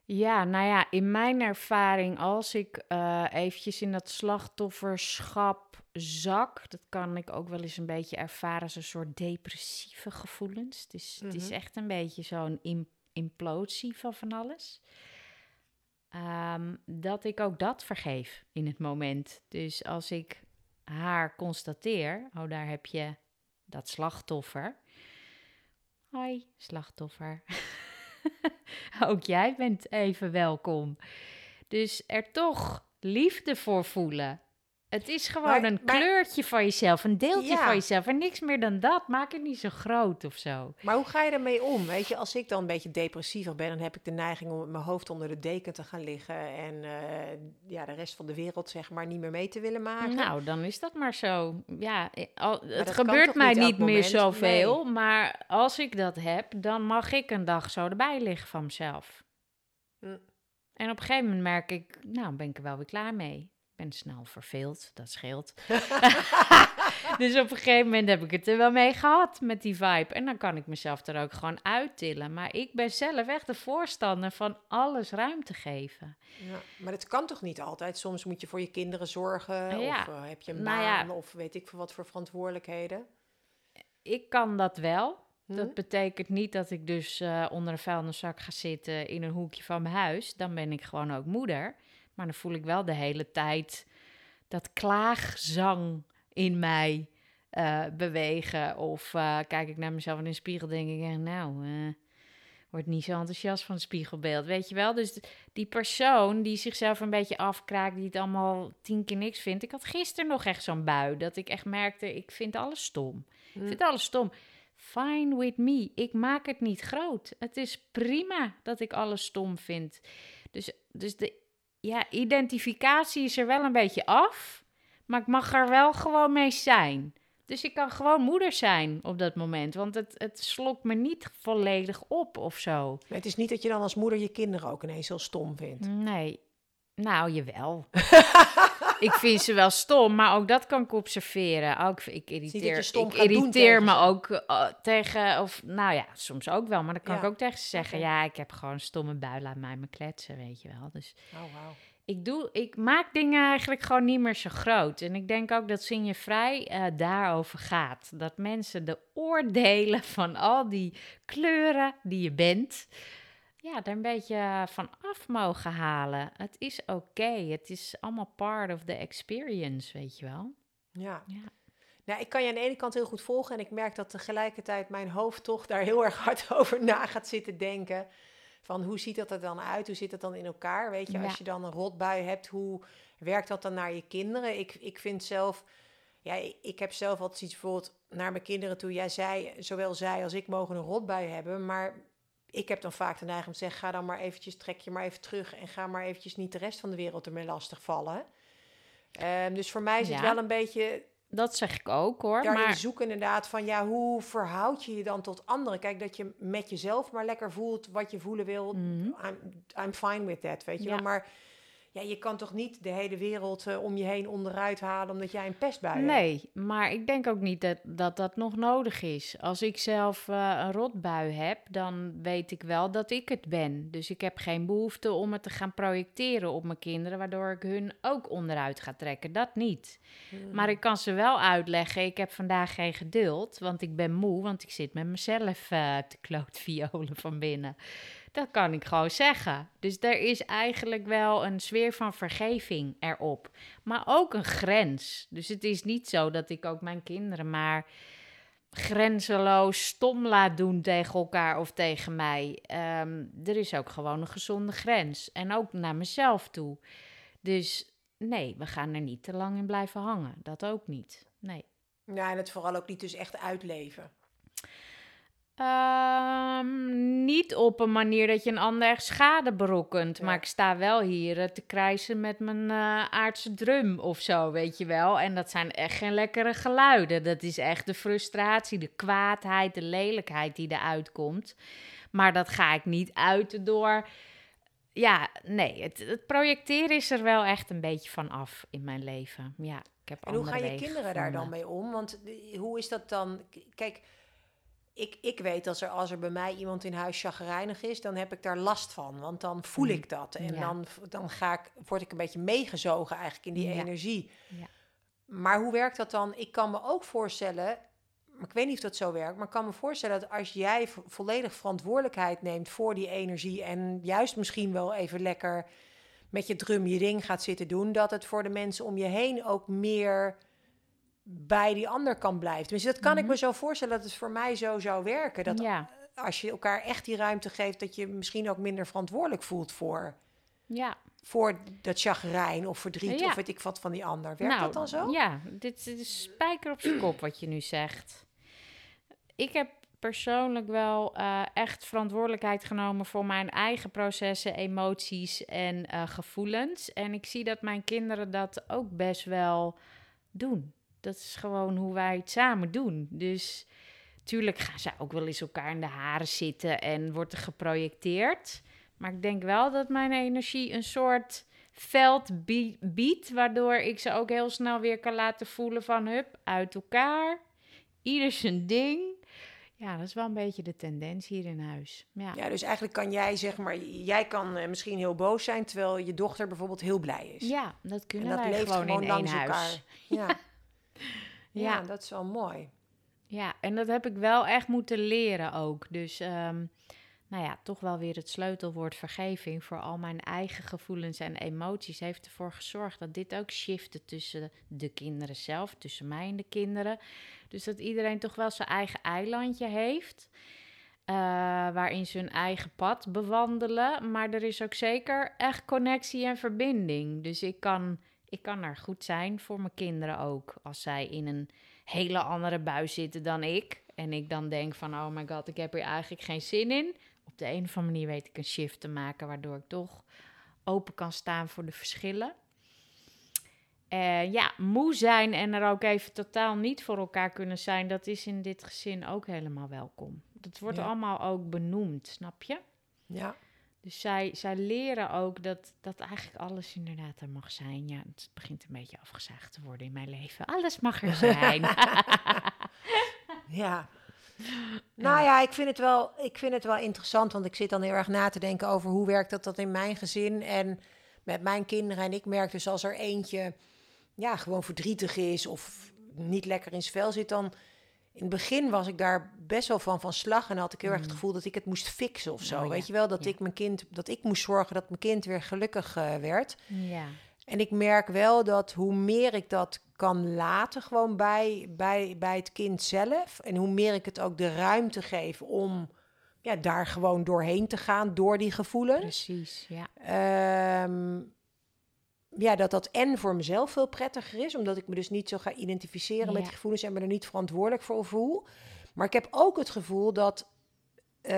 Ja, nou ja, in mijn ervaring, als ik uh, eventjes in dat slachtofferschap zak, dat kan ik ook wel eens een beetje ervaren als een soort depressieve gevoelens. Het is, het is mhm. echt een beetje zo'n implosie van van alles. Ehm, dat ik ook dat vergeef in het moment. Dus als ik haar constateer, oh daar heb je dat slachtoffer. Hoi, slachtoffer. ook jij bent even welkom. Dus er toch liefde voor voelen. Het is gewoon een kleurtje van jezelf, een deeltje van jezelf. En niks meer dan dat. Maak het niet zo groot of zo. Maar hoe ga je ermee om? Weet je, als ik dan een beetje depressiever ben, dan heb ik de neiging om met mijn hoofd onder de deken te gaan liggen. En eh, ja, de rest van de wereld, zeg maar, niet meer mee te willen maken. Nou, dan is dat maar zo. Ja, al, het gebeurt mij niet, meer zoveel. Maar als ik dat heb, dan mag ik een dag zo erbij liggen van mezelf. Hm. En op een gegeven moment merk ik, nou, ben ik er wel weer klaar mee ben snel verveeld, dat scheelt. dus op een gegeven moment heb ik het er wel mee gehad met die vibe. En dan kan ik mezelf er ook gewoon uittillen. Maar ik ben zelf echt de voorstander van alles ruimte geven. Ja, maar dat kan toch niet altijd? Soms moet je voor je kinderen zorgen. Ja. Of uh, heb je een nou baan of weet ik veel wat voor verantwoordelijkheden. Ik kan dat wel. Hm? Dat betekent niet dat ik dus uh, onder een vuilniszak ga zitten in een hoekje van mijn huis. Dan ben ik gewoon ook moeder. Maar dan voel ik wel de hele tijd dat klaagzang in mij uh, bewegen. Of uh, kijk ik naar mezelf in de spiegel, denk ik, nou, uh, word niet zo enthousiast van het spiegelbeeld, weet je wel? Dus die persoon die zichzelf een beetje afkraakt, die het allemaal tien keer niks vindt. Ik had gisteren nog echt zo'n bui, dat ik echt merkte, ik vind alles stom. Ik mm. vind alles stom. Fine with me. Ik maak het niet groot. Het is prima dat ik alles stom vind. Dus, dus de ja, identificatie is er wel een beetje af, maar ik mag er wel gewoon mee zijn. Dus ik kan gewoon moeder zijn op dat moment, want het, het slokt me niet volledig op of zo. Het is niet dat je dan als moeder je kinderen ook ineens heel stom vindt. Nee, nou jawel. ik vind ze wel stom, maar ook dat kan ik observeren. Ook, ik irriteer, ik irriteer me ook uh, tegen, of nou ja, soms ook wel, maar dan kan ik ook tegen ze zeggen: ja, ik heb gewoon stomme bui, laat mij me kletsen, weet je wel. Dus oh, wow. ik, doe, ik maak dingen eigenlijk gewoon niet meer zo groot. En ik denk ook dat Zin je Vrij uh, daarover gaat. Dat mensen de oordelen van al die kleuren die je bent ja, er een beetje van af mogen halen. Het is oké. Het is allemaal part of the experience, weet je wel. Ja. ja. Nou, ik kan je aan de ene kant heel goed volgen. En ik merk dat tegelijkertijd mijn hoofd toch daar heel erg hard over na gaat zitten denken. Van hoe ziet dat er dan uit? Hoe zit dat dan in elkaar? Weet je, als je dan een rotbui hebt, hoe werkt dat dan naar je kinderen? Ik, ik vind zelf, ja, ik heb zelf altijd iets bijvoorbeeld naar mijn kinderen toe. Jij zei, zowel zij als ik mogen een rotbui hebben. Maar ik heb dan vaak de neiging om te zeggen: ga dan maar eventjes, trek je maar even terug en ga maar eventjes niet de rest van de wereld ermee lastig vallen. Um, dus voor mij is het wel een beetje. Dat zeg ik ook hoor. Daar maar... zoek inderdaad van ja, hoe verhoud je je dan tot anderen? Kijk, dat je met jezelf maar lekker voelt wat je voelen wil. Mhm. I'm, I'm fine with that, weet je wel. Maar ja, je kan toch niet de hele wereld uh, om je heen onderuit halen omdat jij een pestbui hebt? Nee, maar ik denk ook niet dat dat, dat nog nodig is. Als ik zelf uh, een rotbui heb, dan weet ik wel dat ik het ben. Dus ik heb geen behoefte om het te gaan projecteren op mijn kinderen, waardoor ik hun ook onderuit ga trekken. Dat niet. Hmm. Maar ik kan ze wel uitleggen, ik heb vandaag geen geduld, want ik ben moe, want ik zit met mezelf uh, te klootviolen van binnen. Dat kan ik gewoon zeggen. Dus er is eigenlijk wel een sfeer van vergeving erop. Maar ook een grens. Dus het is niet zo dat ik ook mijn kinderen maar grenzeloos stom laat doen tegen elkaar of tegen mij. Um, er is ook gewoon een gezonde grens. En ook naar mezelf toe. Dus nee, we gaan er niet te lang in blijven hangen. Dat ook niet. Nee. Ja, en het vooral ook niet dus echt uitleven. Um, niet op een manier dat je een ander echt schade berokkent. Maar ik sta wel hier uh, te krijsen met mijn uh, aardse drum of zo, weet je wel. En dat zijn echt geen lekkere geluiden. Dat is echt de frustratie, de kwaadheid, de lelijkheid die eruit komt. Maar dat ga ik niet uiten door. Ja, nee, het, het projecteren is er wel echt een beetje van af in mijn leven. Ja, ik heb en hoe gaan je kinderen daar dan mee om? Want hoe is dat dan? Kijk ik, ik weet dat er, als er bij mij iemand in huis chagrijnig is, dan heb ik daar last van. Want dan voel mhm. ik dat. En dan, dan ga ik, word ik een beetje meegezogen eigenlijk in die energie. Ja. Maar hoe werkt dat dan? Ik kan me ook voorstellen, maar ik weet niet of dat zo werkt, maar ik kan me voorstellen dat als jij volledig verantwoordelijkheid neemt voor die energie en juist misschien wel even lekker met je drum je ding gaat zitten doen, dat het voor de mensen om je heen ook meer bij die ander kan blijven. Dus dat kan ik mhm. me zo voorstellen dat het voor mij zo zou werken. Dat, ja. als je elkaar echt die ruimte geeft, dat je misschien ook minder verantwoordelijk voelt voor. Ja. Voor dat chagrijn of verdriet of weet ik wat van die ander. Werkt nou, dat dan zo? Ja, dit is spijker op zijn kop wat je nu zegt. Ik heb persoonlijk wel uh, echt verantwoordelijkheid genomen voor mijn eigen processen, emoties en uh, gevoelens. En ik zie dat mijn kinderen dat ook best wel doen. Dat is gewoon hoe wij het samen doen. Dus tuurlijk gaan ze ook wel eens elkaar in de haren zitten en wordt er geprojecteerd. Maar ik denk wel dat mijn energie een soort veld biedt, waardoor ik ze ook heel snel weer kan laten voelen van hup, uit elkaar. Ieder zijn ding. Ja, dat is wel een beetje de tendens hier in huis. Ja, ja dus eigenlijk kan jij, zeg maar, jij kan uh, misschien heel boos zijn, terwijl je dochter bijvoorbeeld heel blij is. Ja, dat kunnen en dat wij leeft gewoon, gewoon in één. Huis. Ja. ja, dat is wel mooi. Ja, en dat heb ik wel echt moeten leren ook. Dus um, nou ja, toch wel weer het sleutelwoord vergeving voor al mijn eigen gevoelens en emoties heeft ervoor gezorgd dat dit ook shifte tussen de kinderen zelf, tussen mij en de kinderen. Dus dat iedereen toch wel zijn eigen eilandje heeft. Uh, waarin ze hun eigen pad bewandelen. Maar er is ook zeker echt connectie en verbinding. Dus ik kan, ik kan er goed zijn voor mijn kinderen ook. Als zij in een hele andere buis zitten dan ik. En ik dan denk van, oh my god, ik heb hier eigenlijk geen zin in op de een of andere manier weet ik een shift te maken, waardoor ik toch open kan staan voor de verschillen. Uh, ja, moe zijn en er ook even totaal niet voor elkaar kunnen zijn, dat is in dit gezin ook helemaal welkom. Dat wordt allemaal ook benoemd, snap je? Ja. Dus zij, zij leren ook dat, dat eigenlijk alles inderdaad er mag zijn. Ja, het begint een beetje afgezaagd te worden in mijn leven. Alles mag er zijn. ja, nou ja, ik vind, het wel, ik vind het wel interessant, want ik zit dan heel erg na te denken over hoe werkt dat, dat in mijn gezin en met mijn kinderen. En ik merk dus als er eentje ja, gewoon verdrietig is of niet lekker in zijn vel zit, dan in het begin was ik daar best wel van van slag en had ik heel erg het mm. gevoel dat ik het moest fixen of zo. Oh Weet je wel, dat ik mijn kind, dat ik moest zorgen dat mijn kind weer gelukkig uh, werd. Ja. En ik merk wel dat hoe meer ik dat kan laten, gewoon bij, bij, bij het kind zelf. En hoe meer ik het ook de ruimte geef om ja, daar gewoon doorheen te gaan, door die gevoelens. Precies, ja. Ehm, ja, dat dat en voor mezelf veel prettiger is, omdat ik me dus niet zo ga identificeren met die gevoelens en me er niet verantwoordelijk voor voel. Maar ik heb ook het gevoel dat uh,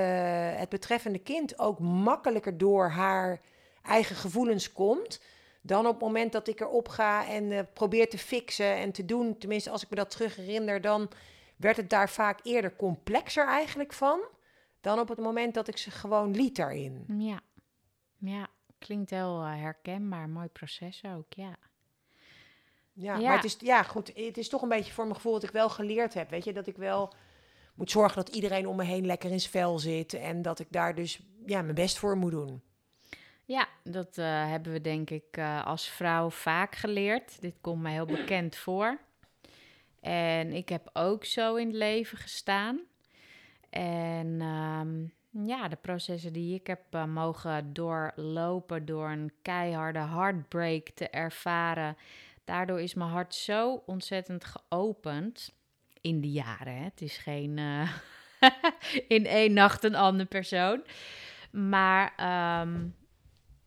het betreffende kind ook makkelijker door haar eigen gevoelens komt dan op het moment dat ik erop ga en uh, probeer te fixen en te doen, tenminste als ik me dat terug herinner, dan werd het daar vaak eerder complexer eigenlijk van, dan op het moment dat ik ze gewoon liet daarin. Ja, ja. Klinkt heel uh, herkenbaar, mooi proces ook, ja. Ja, ja, maar het is, ja, goed, het is toch een beetje voor mijn gevoel dat ik wel geleerd heb, weet je, dat ik wel moet zorgen dat iedereen om me heen lekker in zijn vel zit en dat ik daar dus ja, mijn best voor moet doen. Ja, dat uh, hebben we denk ik uh, als vrouw vaak geleerd. Dit komt me heel bekend voor. En ik heb ook zo in het leven gestaan. En um, ja, de processen die ik heb uh, mogen doorlopen door een keiharde heartbreak te ervaren. Daardoor is mijn hart zo ontzettend geopend in de jaren. Hè. Het is geen in één nacht een andere persoon. Maar um,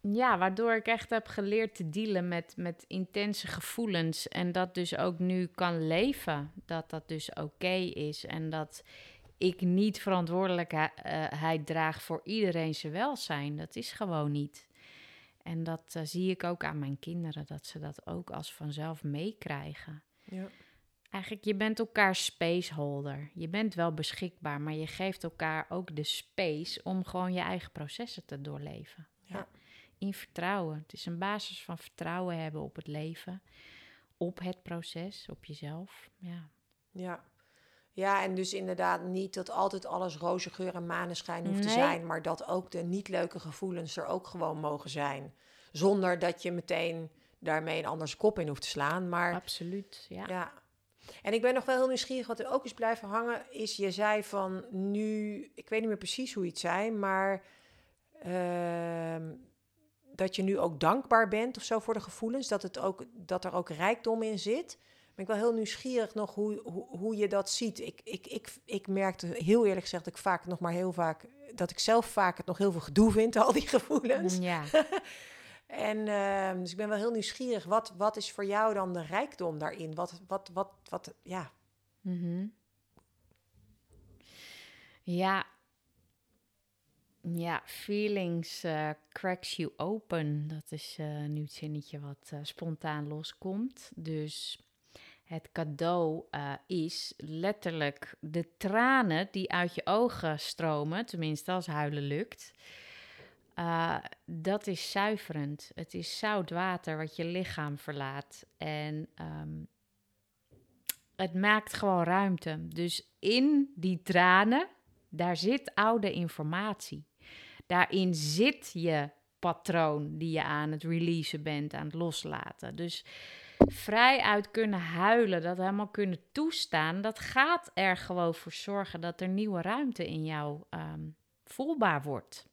ja, waardoor ik echt heb geleerd te dealen met, met intense gevoelens. En dat dus ook nu kan leven. Dat dat dus oké is. En dat ik niet verantwoordelijkheid draag voor iedereen zijn welzijn. Dat is gewoon niet. En dat uh, zie ik ook aan mijn kinderen, dat ze dat ook als vanzelf meekrijgen. Ja. Eigenlijk, je bent elkaar spaceholder. Je bent wel beschikbaar, maar je geeft elkaar ook de space om gewoon je eigen processen te doorleven. Ja in vertrouwen. Het is een basis van vertrouwen hebben op het leven, op het proces, op jezelf. Ja. Ja. Ja, en dus inderdaad niet dat altijd alles roze geur en maneschijn hoeft te zijn, maar dat ook de niet leuke gevoelens er ook gewoon mogen zijn. Zonder dat je meteen daarmee een anders kop in hoeft te slaan. Maar, Absoluut, ja. ja. En ik ben nog wel heel nieuwsgierig, wat er ook is blijven hangen, is je zei van nu, ik weet niet meer precies hoe je het zei, maar uh, dat je nu ook dankbaar bent of zo voor de gevoelens, dat, het ook, dat er ook rijkdom in zit. Ben ik wel heel nieuwsgierig nog hoe, hoe, hoe je dat ziet. Ik, ik, ik, ik merkte heel eerlijk gezegd dat ik vaak nog maar heel vaak dat ik zelf vaak het nog heel veel gedoe vind, al die gevoelens. Ja. en uh, dus ik ben wel heel nieuwsgierig. Wat, wat is voor jou dan de rijkdom daarin? Wat, wat, wat, wat ja. Mm Ja. Ja, feelings uh, cracks you open. Dat is uh, nu het zinnetje wat uh, spontaan loskomt. Dus het cadeau uh, is letterlijk de tranen die uit je ogen stromen, tenminste als huilen lukt. Uh, dat is zuiverend. Het is zout water wat je lichaam verlaat. En um, het maakt gewoon ruimte. Dus in die tranen, daar zit oude informatie. Daarin zit je patroon die je aan het releasen bent, aan het loslaten. Dus vrij uit kunnen huilen, dat helemaal kunnen toestaan, dat gaat er gewoon voor zorgen dat er nieuwe ruimte in jou um, voelbaar wordt.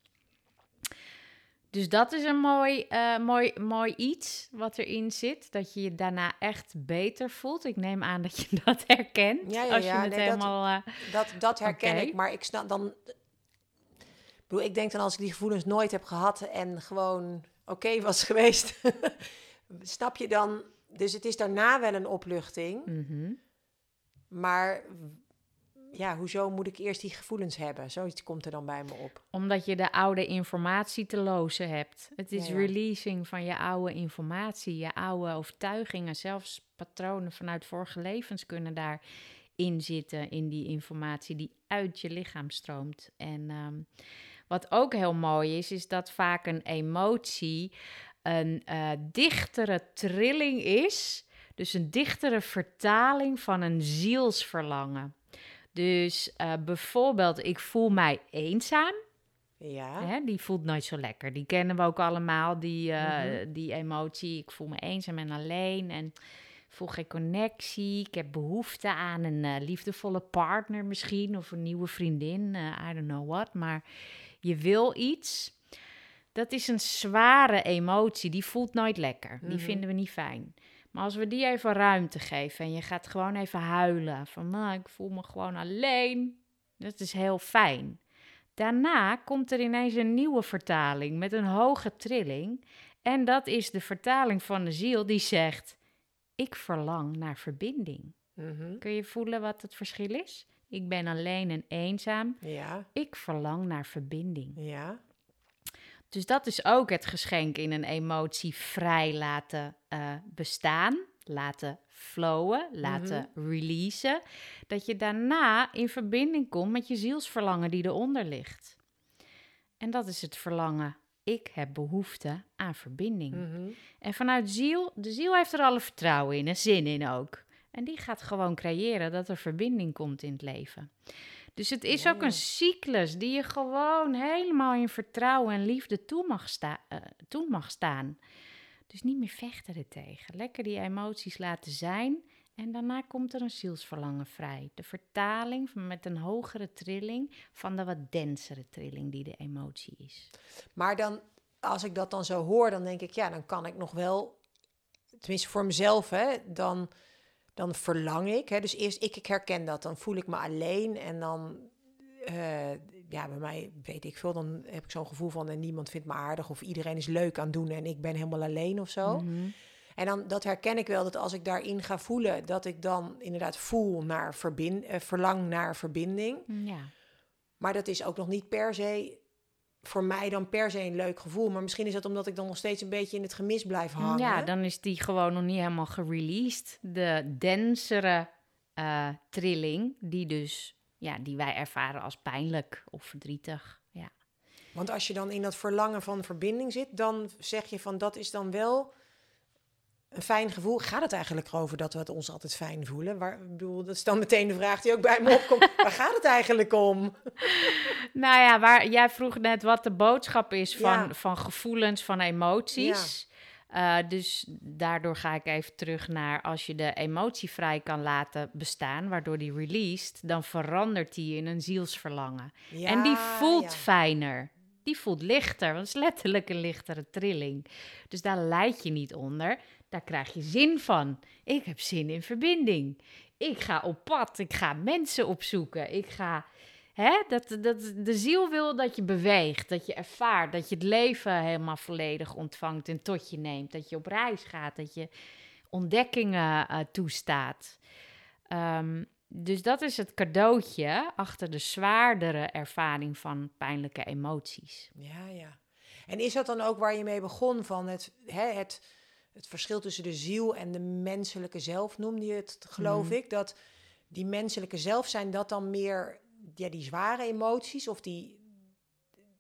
Dus dat is een mooi, uh, mooi, mooi iets wat erin zit. Dat je je daarna echt beter voelt. Ik neem aan dat je dat herkent. Ja, ja, als je het nee, helemaal. Dat, uh, dat, dat herken okay. ik. Maar ik snap dan. Ik, bedoel, ik denk dan als ik die gevoelens nooit heb gehad en gewoon oké okay was geweest. snap je dan dus het is daarna wel een opluchting. Mhm. Maar ja, hoezo moet ik eerst die gevoelens hebben? Zoiets komt er dan bij me op. Omdat je de oude informatie te lozen hebt. Het is releasing van je oude informatie, je oude overtuigingen, zelfs patronen vanuit vorige levens kunnen daarin zitten, in die informatie die uit je lichaam stroomt. En ehm, wat ook heel mooi is, is dat vaak een emotie een uh, dichtere trilling is. Dus een dichtere vertaling van een zielsverlangen. Dus uh, bijvoorbeeld, ik voel mij eenzaam. Ja. Hè, die voelt nooit zo lekker. Die kennen we ook allemaal, die, uh, mm-hmm. die emotie. Ik voel me eenzaam en alleen en voel geen connectie. Ik heb behoefte aan een uh, liefdevolle partner misschien of een nieuwe vriendin. I don't know what. Maar je wil iets dat is een zware emotie. Die voelt nooit lekker. Die mhm. vinden we niet fijn. Maar als we die even ruimte geven en je gaat gewoon even huilen van, nou, ik voel me gewoon alleen. Dat is heel fijn. Daarna komt er ineens een nieuwe vertaling met een hoge trilling. En dat is de vertaling van de ziel die zegt: Ik verlang naar verbinding. Mhm. Kun je voelen wat het verschil is? Ik ben alleen en eenzaam. Ja. Ik verlang naar verbinding. Ja. Dus dat is ook het geschenk in een emotie vrij laten uh, bestaan, laten flowen, laten mm releasen. Dat je daarna in verbinding komt met je zielsverlangen die eronder ligt. En dat is het verlangen. Ik heb behoefte aan verbinding. Mhm. En vanuit ziel, de ziel heeft er alle vertrouwen in en zin in ook. En die gaat gewoon creëren dat er verbinding komt in het leven. Dus het is ook een cyclus die je gewoon helemaal in vertrouwen en liefde toe mag, sta uh, toe mag staan. Dus niet meer vechten er tegen. Lekker die emoties laten zijn. En daarna komt er een zielsverlangen vrij. De vertaling met een hogere trilling van de wat densere trilling die de emotie is. Maar dan, als ik dat dan zo hoor, dan denk ik, ja, dan kan ik nog wel, tenminste voor mezelf, hè, dan dan verlang ik. Hè, dus eerst ik, ik herken dat. Dan voel ik me alleen en dan, uh, ja, bij mij weet ik veel. Dan heb ik zo'n gevoel van en niemand vindt me aardig of iedereen is leuk aan het doen en ik ben helemaal alleen of zo. Mhm. En dan dat herken ik wel dat als ik daarin ga voelen, dat ik dan inderdaad voel naar verbind, uh, verlang naar verbinding. Ja. Maar dat is ook nog niet per se voor mij dan per se een leuk gevoel. Maar misschien is dat omdat ik dan nog steeds een beetje in het gemis blijf hangen. Ja, dan is die gewoon nog niet helemaal gereleased. De densere uh, trilling, die dus, ja, die wij ervaren als pijnlijk of verdrietig. Ja. Want als je dan in dat verlangen van verbinding zit, dan zeg je van dat is dan wel een fijn gevoel. Gaat het eigenlijk over dat we het ons altijd fijn voelen? Waar, ik bedoel, dat is dan meteen de vraag die ook bij me opkomt. waar gaat het eigenlijk om? nou ja, waar, jij vroeg net wat de boodschap is van, van gevoelens, van emoties. Uh, dus daardoor ga ik even terug naar als je de emotie vrij kan laten bestaan, waardoor die released, dan verandert die in een zielsverlangen. en die voelt fijner die voelt lichter. Want het is letterlijk een lichtere trilling. Dus daar leid je niet onder. Daar krijg je zin van. Ik heb zin in verbinding. Ik ga op pad. Ik ga mensen opzoeken. Ik ga. Hè, dat, dat, de ziel wil dat je beweegt, dat je ervaart, dat je het leven helemaal volledig ontvangt en tot je neemt. Dat je op reis gaat, dat je ontdekkingen uh, toestaat. Um, dus dat is het cadeautje achter de zwaardere ervaring van pijnlijke emoties. Ja, ja. En is dat dan ook waar je mee begon van het, hè, het, het verschil tussen de ziel en de menselijke zelf, noemde je het, geloof mhm. ik? Dat die menselijke zelf zijn dat dan meer ja, die zware emoties of die,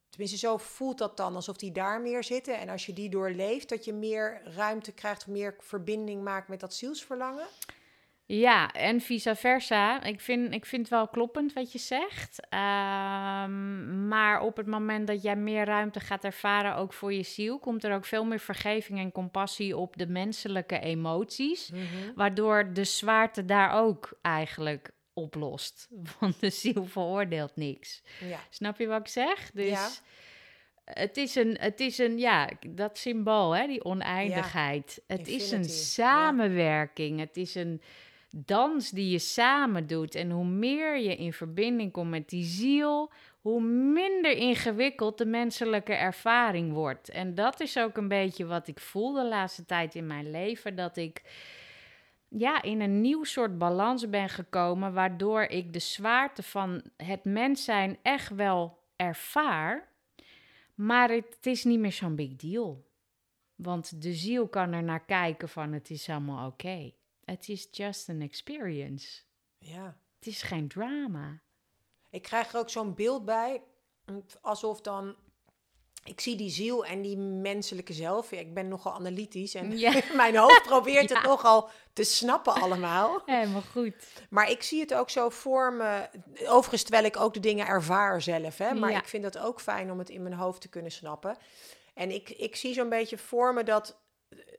tenminste zo voelt dat dan, alsof die daar meer zitten. En als je die doorleeft, dat je meer ruimte krijgt, meer verbinding maakt met dat zielsverlangen? Ja, en vice versa. Ik vind, ik vind het wel kloppend wat je zegt. Ehm, maar op het moment dat jij meer ruimte gaat ervaren, ook voor je ziel, komt er ook veel meer vergeving en compassie op de menselijke emoties. Mhm. Waardoor de zwaarte daar ook eigenlijk oplost. Want de ziel veroordeelt niks. Ja. Snap je wat ik zeg? Dus. Ja. Het is een, het is een, ja, dat symbool, hè, die oneindigheid. het is een samenwerking. Het is een, dans die je samen doet. En hoe meer je in verbinding komt met die ziel, hoe minder ingewikkeld de menselijke ervaring wordt. En dat is ook een beetje wat ik voel de laatste tijd in mijn leven. Dat ik ja, in een nieuw soort balans ben gekomen, waardoor ik de zwaarte van het mens zijn echt wel ervaar. Maar het, is niet meer zo'n big deal. Want de ziel kan er naar kijken van het is allemaal oké. Het is just an experience. Ja. Het is geen drama. Ik krijg er ook zo'n beeld bij, alsof dan ik zie die ziel en die menselijke zelf. ik ben nogal analytisch en mijn hoofd probeert het nogal te snappen allemaal. Helemaal goed. Maar ik zie het ook zo voor me. Overigens, terwijl ik ook de dingen ervaar zelf. Hè, maar ik vind het ook fijn om het in mijn hoofd te kunnen snappen. En ik, ik zie zo'n beetje voor me dat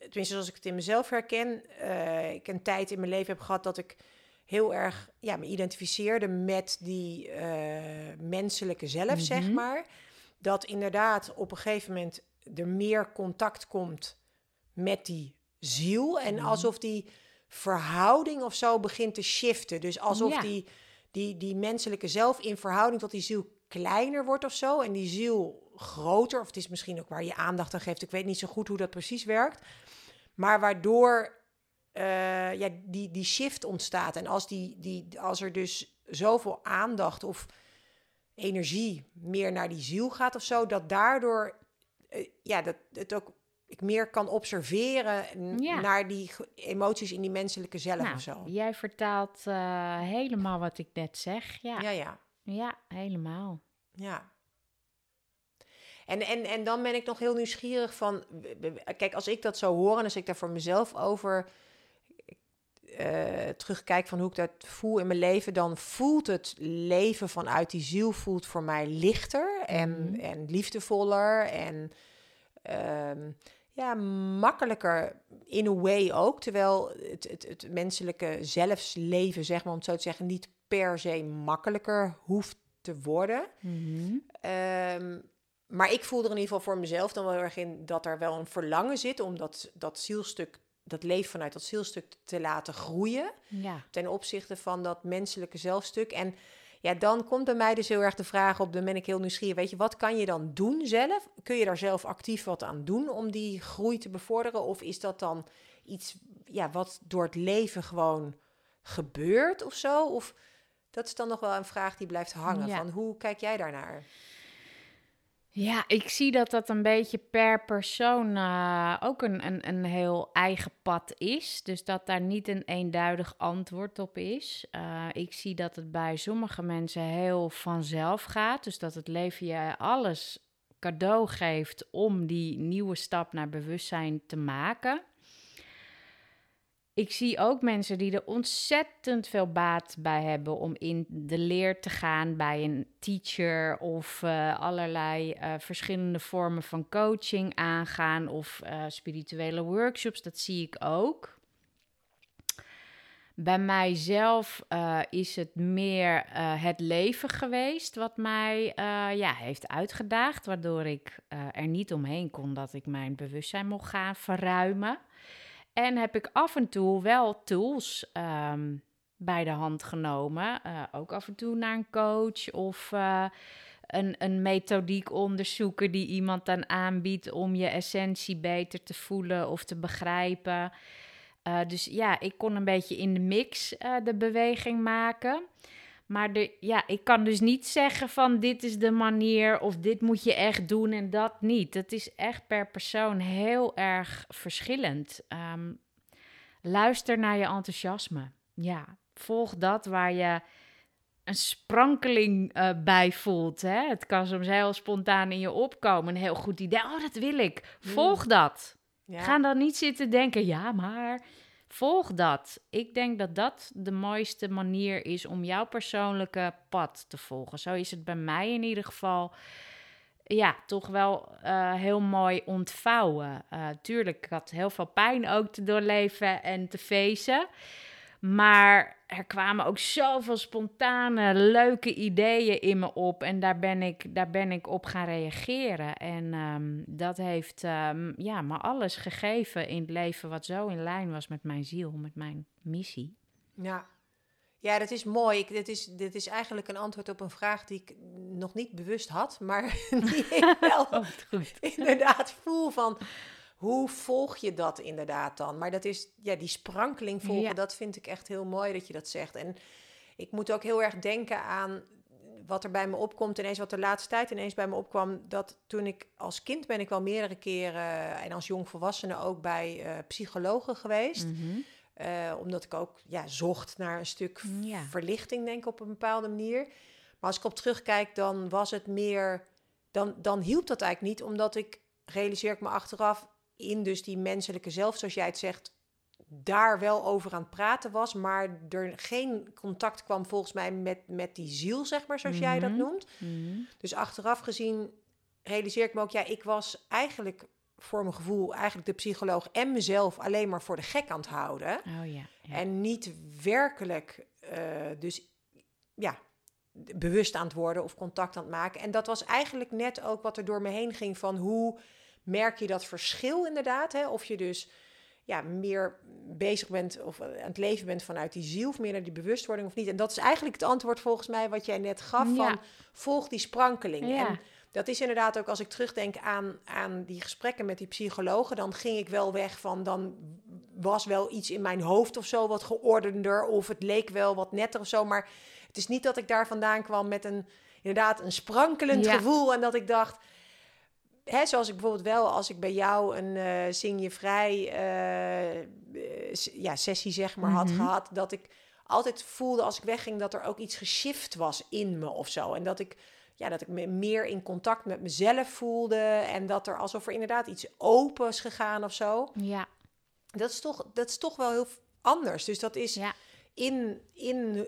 tenminste zoals ik het in mezelf herken, uh, ik een tijd in mijn leven heb gehad dat ik heel erg ja, me identificeerde met die uh, menselijke zelf, zeg mhm. maar. Dat inderdaad op een gegeven moment er meer contact komt met die ziel. En mhm. alsof die verhouding of zo begint te shiften. Dus alsof die, die, die menselijke zelf in verhouding tot die ziel kleiner wordt of zo. En die ziel groter. Of het is misschien ook waar je aandacht aan geeft. Ik weet niet zo goed hoe dat precies werkt. Maar waardoor uh, ja, die, die shift ontstaat. En als, die, die, als er dus zoveel aandacht of energie meer naar die ziel gaat of zo, dat daardoor uh, ja, dat het ook ik meer kan observeren naar die emoties in die menselijke zelf nou, of zo. Jij vertaalt uh, helemaal wat ik net zeg. Ja, ja, ja. ja helemaal. Ja. En, en, en dan ben ik nog heel nieuwsgierig van... Kijk, als ik dat zo hoor en als ik daar voor mezelf over uh, terugkijk van hoe ik dat voel in mijn leven... dan voelt het leven vanuit die ziel voelt voor mij lichter en, mhm. en liefdevoller en... Um, ja, makkelijker in a way ook. Terwijl het, het, het menselijke zelfsleven, zeg maar om het zo te zeggen, niet per se makkelijker hoeft te worden. Mm maar ik voel er in ieder geval voor mezelf dan wel erg in dat er wel een verlangen zit om dat, dat zielstuk, dat leven vanuit dat zielstuk te laten groeien. Ja. Ten opzichte van dat menselijke zelfstuk. En ja, dan komt bij mij dus heel erg de vraag op, dan ben ik heel nieuwsgierig. Weet je, wat kan je dan doen zelf? Kun je daar zelf actief wat aan doen om die groei te bevorderen? Of is dat dan iets ja, wat door het leven gewoon gebeurt of zo? Of dat is dan nog wel een vraag die blijft hangen. Van hoe kijk jij daarnaar? Ja, ik zie dat dat een beetje per persoon uh, ook een, een, een heel eigen pad is. Dus dat daar niet een eenduidig antwoord op is. Uh, ik zie dat het bij sommige mensen heel vanzelf gaat. Dus dat het leven je alles cadeau geeft om die nieuwe stap naar bewustzijn te maken ik zie ook mensen die er ontzettend veel baat bij hebben om in de leer te gaan bij een teacher of uh, allerlei uh, verschillende vormen van coaching aangaan of uh, spirituele workshops. Dat zie ik ook. Bij mijzelf is het meer het leven geweest wat mij ja, heeft uitgedaagd, waardoor ik er niet omheen kon dat ik mijn bewustzijn mocht gaan verruimen. En heb ik af en toe wel tools ehm, bij de hand genomen. Uh, ook af en toe naar een coach of uh, een, een methodiek onderzoeken die iemand dan aanbiedt om je essentie beter te voelen of te begrijpen. Uh, dus ja, ik kon een beetje in de mix de beweging maken. Maar de, ja, ik kan dus niet zeggen van dit is de manier of dit moet je echt doen en dat niet. Het is echt per persoon heel erg verschillend. Um, luister naar je enthousiasme. Ja, volg dat waar je een sprankeling uh, bij voelt. Hè? Het kan soms heel spontaan in je opkomen. Een heel goed idee. Oh, dat wil ik. Volg mm. dat. Ja. Ga dan niet zitten denken, ja, maar volg dat. Ik denk dat dat de mooiste manier is om jouw persoonlijke pad te volgen. Zo is het bij mij in ieder geval. Ja, toch wel uh, heel mooi ontvouwen. Uh, tuurlijk, ik had heel veel pijn ook te doorleven en te feesten. Maar er kwamen ook zoveel spontane, leuke ideeën in me op. En daar ben ik, daar ben ik op gaan reageren. En um, dat heeft um, ja, me alles gegeven in het leven wat zo in lijn was met mijn ziel, met mijn missie. Ja, ja, dat is mooi. Ik, dit, is, dit is eigenlijk een antwoord op een vraag die ik nog niet bewust had, maar die ik wel oh, goed. inderdaad voel van hoe volg je dat inderdaad dan? Maar dat is, ja, die sprankeling volgen, dat vind ik echt heel mooi dat je dat zegt. En ik moet ook heel erg denken aan wat er bij me opkomt. Ineens wat de laatste tijd ineens bij me opkwam. Dat toen ik als kind ben ik wel meerdere keren en als jongvolwassene ook bij uh, psychologen geweest. Mm omdat ik ook ja, zocht naar een stuk verlichting, denk ik, op een bepaalde manier. Maar als ik op terugkijk, dan was het meer. Dan, dan hielp dat eigenlijk niet, omdat ik realiseer ik me achteraf in dus die menselijke zelf, zoals jij het zegt, daar wel over aan het praten was, maar er geen contact kwam volgens mij met, met die ziel, zeg maar, zoals jij dat mhm. noemt. Mhm. Dus achteraf gezien realiseer ik me ook, ja, ik was eigenlijk voor mijn gevoel eigenlijk de psycholoog en mezelf alleen maar voor de gek aan het houden. Oh, ja, En niet werkelijk, uh, dus ja, bewust aan het worden of contact aan het maken. En dat was eigenlijk net ook wat er door me heen ging van hoe merk je dat verschil inderdaad. Hè? Of je dus ja, meer bezig bent of aan het leven bent vanuit die ziel, of meer naar die bewustwording of niet. En dat is eigenlijk het antwoord volgens mij wat jij net gaf van volg die sprankeling. Ja. En dat is inderdaad ook als ik terugdenk aan, aan die gesprekken met die psychologen, dan ging ik wel weg van dan was wel iets in mijn hoofd of zo wat geordender of het leek wel wat netter of zo, maar het is niet dat ik daar vandaan kwam met een inderdaad een sprankelend gevoel en dat ik dacht hè, zoals ik bijvoorbeeld wel, als ik bij jou een uh, zing je vrij uh, ja, sessie zeg maar had mhm. gehad, dat ik altijd voelde als ik wegging dat er ook iets geshift was in me of zo. En dat ik, ja, dat ik me meer in contact met mezelf voelde en dat er alsof er inderdaad iets open is gegaan of zo. Ja. Dat is toch, dat is toch wel heel anders. Dus dat is ja. in, in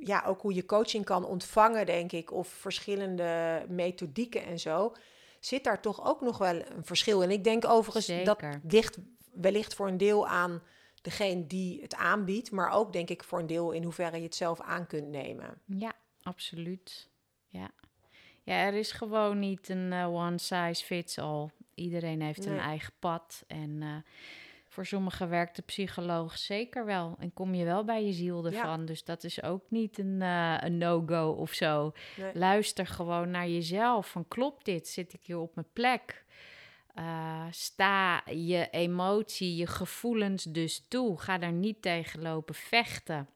ja, ook hoe je coaching kan ontvangen, denk ik, of verschillende methodieken en zo, zit daar toch ook nog wel een verschil. En ik denk overigens dat ligt wellicht voor een deel aan degene die het aanbiedt, maar ook denk ik voor een deel in hoeverre je het zelf aan kunt nemen. Ja, absoluut. Ja, ja er is gewoon niet een uh, one size fits all. Iedereen heeft een eigen pad en uh, voor sommigen werkt de psycholoog zeker wel. En kom je wel bij je ziel ervan. Dus dat is ook niet een, uh, een no-go of zo. Luister gewoon naar jezelf. Van klopt dit? Zit ik hier op mijn plek? Uh, sta je emotie, je gevoelens dus toe. Ga daar niet tegen lopen vechten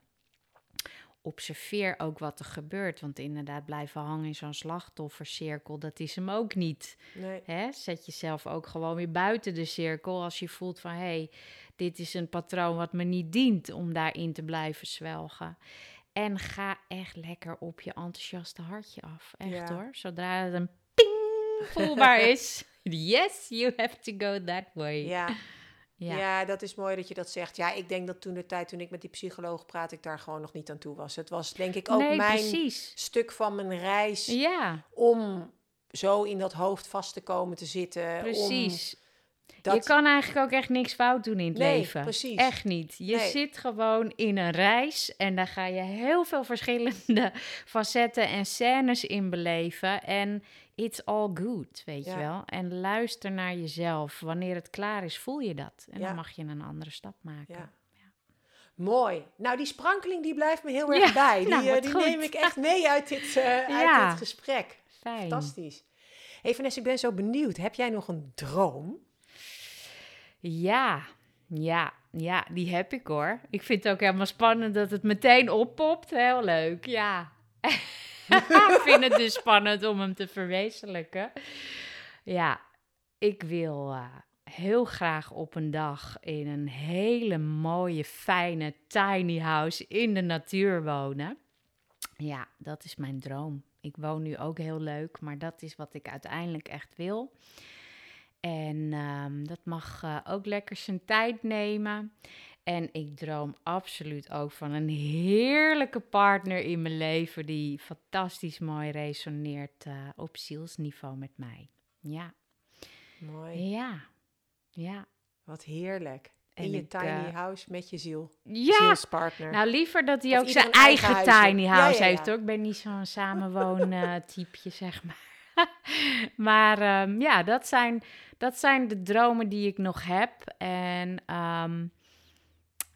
observeer ook wat er gebeurt. Want inderdaad, blijven hangen in zo'n slachtoffercirkel, dat is hem ook niet. Nee. Hè? Zet jezelf ook gewoon weer buiten de cirkel als je voelt van hé, hey, dit is een patroon wat me niet dient om daarin te blijven zwelgen. En ga echt lekker op je enthousiaste hartje af. Echt hoor. Zodra het een ping voelbaar is. yes, you have to go that way. Ja. Ja. ja. dat is mooi dat je dat zegt. Ja, ik denk dat toen de tijd toen ik met die psycholoog praat, ik daar gewoon nog niet aan toe was. Het was denk ik ook mijn precies. stuk van mijn reis ja. om zo in dat hoofd vast te komen te zitten. Precies. Dat... Je kan eigenlijk ook echt niks fout doen in het nee, leven. Precies. Echt niet. Je zit gewoon in een reis en daar ga je heel veel verschillende facetten en scènes in beleven. En it's all good, weet je wel. En luister naar jezelf. Wanneer het klaar is, voel je dat. En dan mag je een andere stap maken. Mooi. Nou, die sprankeling die blijft me heel erg bij. Die, nou, die neem ik echt mee uit dit, uit dit gesprek. Fijn. Fantastisch. Hey Vanessa, ik ben zo benieuwd. Heb jij nog een droom? Ja, ja, ja, die heb ik hoor. Ik vind het ook helemaal spannend dat het meteen oppopt. Heel leuk, ja. ik vind het dus spannend om hem te verwezenlijken. Ja, ik wil uh, heel graag op een dag in een hele mooie, fijne tiny house in de natuur wonen. Ja, dat is mijn droom. Ik woon nu ook heel leuk, maar dat is wat ik uiteindelijk echt wil. En um, dat mag uh, ook lekker zijn tijd nemen. En ik droom absoluut ook van een heerlijke partner in mijn leven die fantastisch mooi resoneert uh, op zielsniveau met mij. Ja. Mooi. Ja. Ja. Wat heerlijk. In je tiny uh, house met je ziel. Ja. Zielspartner. Nou, liever dat hij ook zijn eigen, tiny house heeft. Hoor. Ik ben niet zo'n samenwoon-typeje, zeg maar. maar um, ja, dat zijn, dat zijn de dromen die ik nog heb. En um,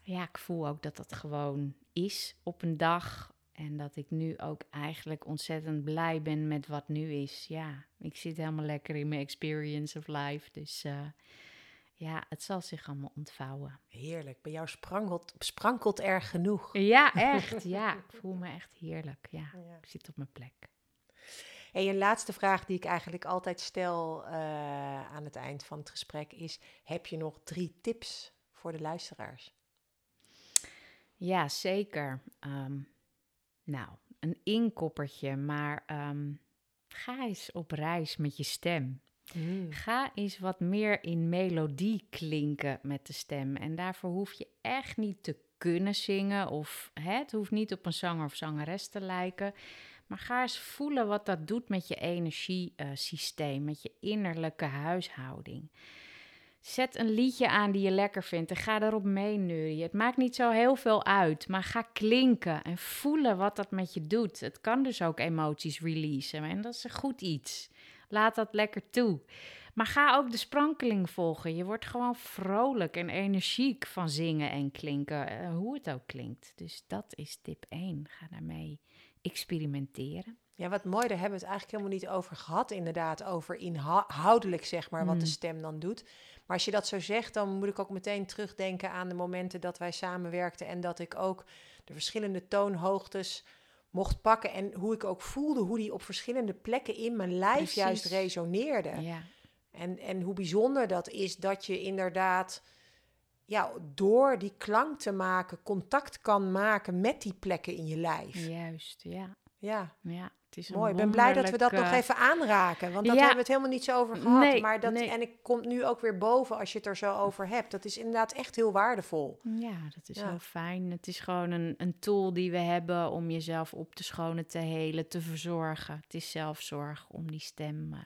ja, ik voel ook dat dat gewoon is op een dag. En dat ik nu ook eigenlijk ontzettend blij ben met wat nu is. Ja, ik zit helemaal lekker in mijn experience of life. Dus uh, ja, het zal zich allemaal ontvouwen. Heerlijk. Bij jou sprankelt, sprankelt er genoeg. Ja, echt. Ja, ik voel me echt heerlijk. Ja, ik zit op mijn plek. En een laatste vraag die ik eigenlijk altijd stel uh, aan het eind van het gesprek is: heb je nog drie tips voor de luisteraars? Ja, zeker. Um, nou, een inkoppertje, maar um, ga eens op reis met je stem. Mm. Ga eens wat meer in melodie klinken met de stem. En daarvoor hoef je echt niet te kunnen zingen of hè, het hoeft niet op een zanger of zangeres te lijken. Maar ga eens voelen wat dat doet met je energiesysteem, met je innerlijke huishouding. Zet een liedje aan die je lekker vindt en ga erop meeneurien. Het maakt niet zo heel veel uit, maar ga klinken en voelen wat dat met je doet. Het kan dus ook emoties releasen en dat is een goed iets. Laat dat lekker toe. Maar ga ook de sprankeling volgen. Je wordt gewoon vrolijk en energiek van zingen en klinken, eh, hoe het ook klinkt. Dus dat is tip 1. Ga daarmee experimenteren. Ja, wat mooi, daar hebben we het eigenlijk helemaal niet over gehad, inderdaad, over inhoudelijk, zeg maar, wat de mm. stem dan doet. Maar als je dat zo zegt, dan moet ik ook meteen terugdenken aan de momenten dat wij samenwerkten en dat ik ook de verschillende toonhoogtes mocht pakken en hoe ik ook voelde hoe die op verschillende plekken in mijn lijf juist resoneerde. Ja. En, en hoe bijzonder dat is dat je inderdaad ja, door die klank te maken, contact kan maken met die plekken in je lijf. Juist, ja. Ja. ja het is Mooi, ik ben blij dat we dat nog even aanraken. Want dat hebben we het helemaal niet zo over gehad. Nee, maar dat, En ik komt nu ook weer boven als je het er zo over hebt. Dat is inderdaad echt heel waardevol. Ja, dat is heel fijn. Het is gewoon een, een tool die we hebben om jezelf op te schonen, te helen, te verzorgen. Het is zelfzorg om die stem uh,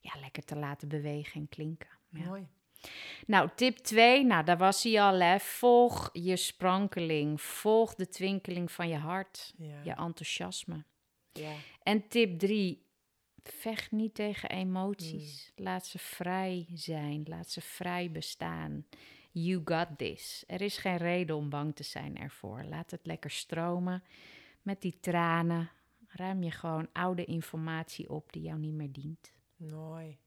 ja, lekker te laten bewegen en klinken. Mooi. Nou, tip 2, nou daar was hij al, hè. Volg je sprankeling. Volg de twinkeling van je hart, je enthousiasme. Ja. En tip 3, vecht niet tegen emoties. Hmm. Laat ze vrij zijn, laat ze vrij bestaan. You got this. Er is geen reden om bang te zijn ervoor. Laat het lekker stromen. Met die tranen ruim je gewoon oude informatie op die jou niet meer dient. Mooi.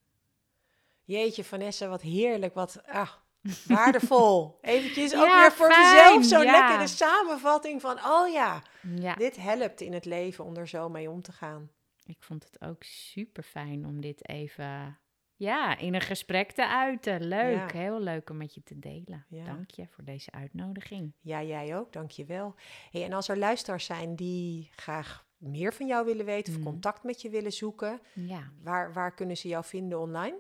Jeetje, Vanessa, wat heerlijk, wat ah, waardevol. Eventjes ook weer voor mezelf zo'n ja. lekkere samenvatting van... oh ja, ja, dit helpt in het leven om er zo mee om te gaan. Ik vond het ook super fijn om dit even ja, in een gesprek te uiten. Leuk, heel leuk om met je te delen. Dank je voor deze uitnodiging. Ja, jij ook, dank je wel. Hey, en als er luisteraars zijn die graag meer van jou willen weten... of mm. contact met je willen zoeken... Ja. Waar, waar kunnen ze jou vinden online?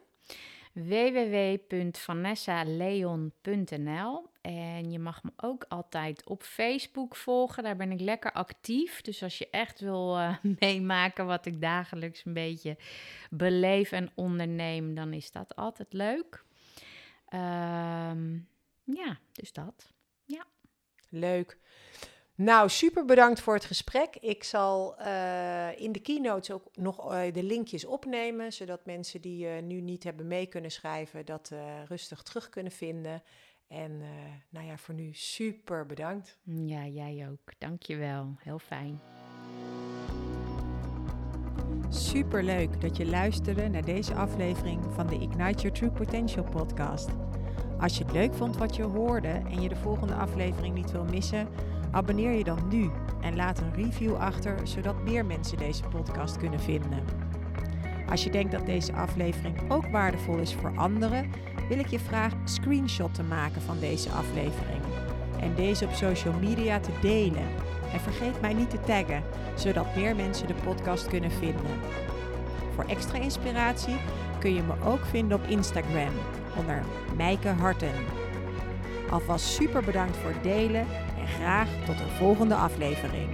www.vanessaleon.nl. En je mag me ook altijd op Facebook volgen. Daar ben ik lekker actief. Dus als je echt wil uh, meemaken wat ik dagelijks een beetje beleef en onderneem, dan is dat altijd leuk. Um, ja, dus dat. Ja. Leuk. Nou, super bedankt voor het gesprek. Ik zal uh, in de keynotes ook nog uh, de linkjes opnemen, zodat mensen die uh, nu niet hebben mee kunnen schrijven, dat rustig terug kunnen vinden. En nou ja, voor nu super bedankt. Ja, jij ook. Dankjewel. Heel fijn. Super leuk dat je luisterde naar deze aflevering van de Ignite Your True Potential podcast. Als je het leuk vond wat je hoorde en je de volgende aflevering niet wil missen, abonneer je dan nu en laat een review achter, zodat meer mensen deze podcast kunnen vinden. Als je denkt dat deze aflevering ook waardevol is voor anderen, wil ik je vragen een screenshot te maken van deze aflevering en deze op social media te delen. En vergeet mij niet te taggen, zodat meer mensen de podcast kunnen vinden. Voor extra inspiratie kun je me ook vinden op Instagram onder Mijke Harten. Alvast super bedankt voor het delen en graag tot een volgende aflevering.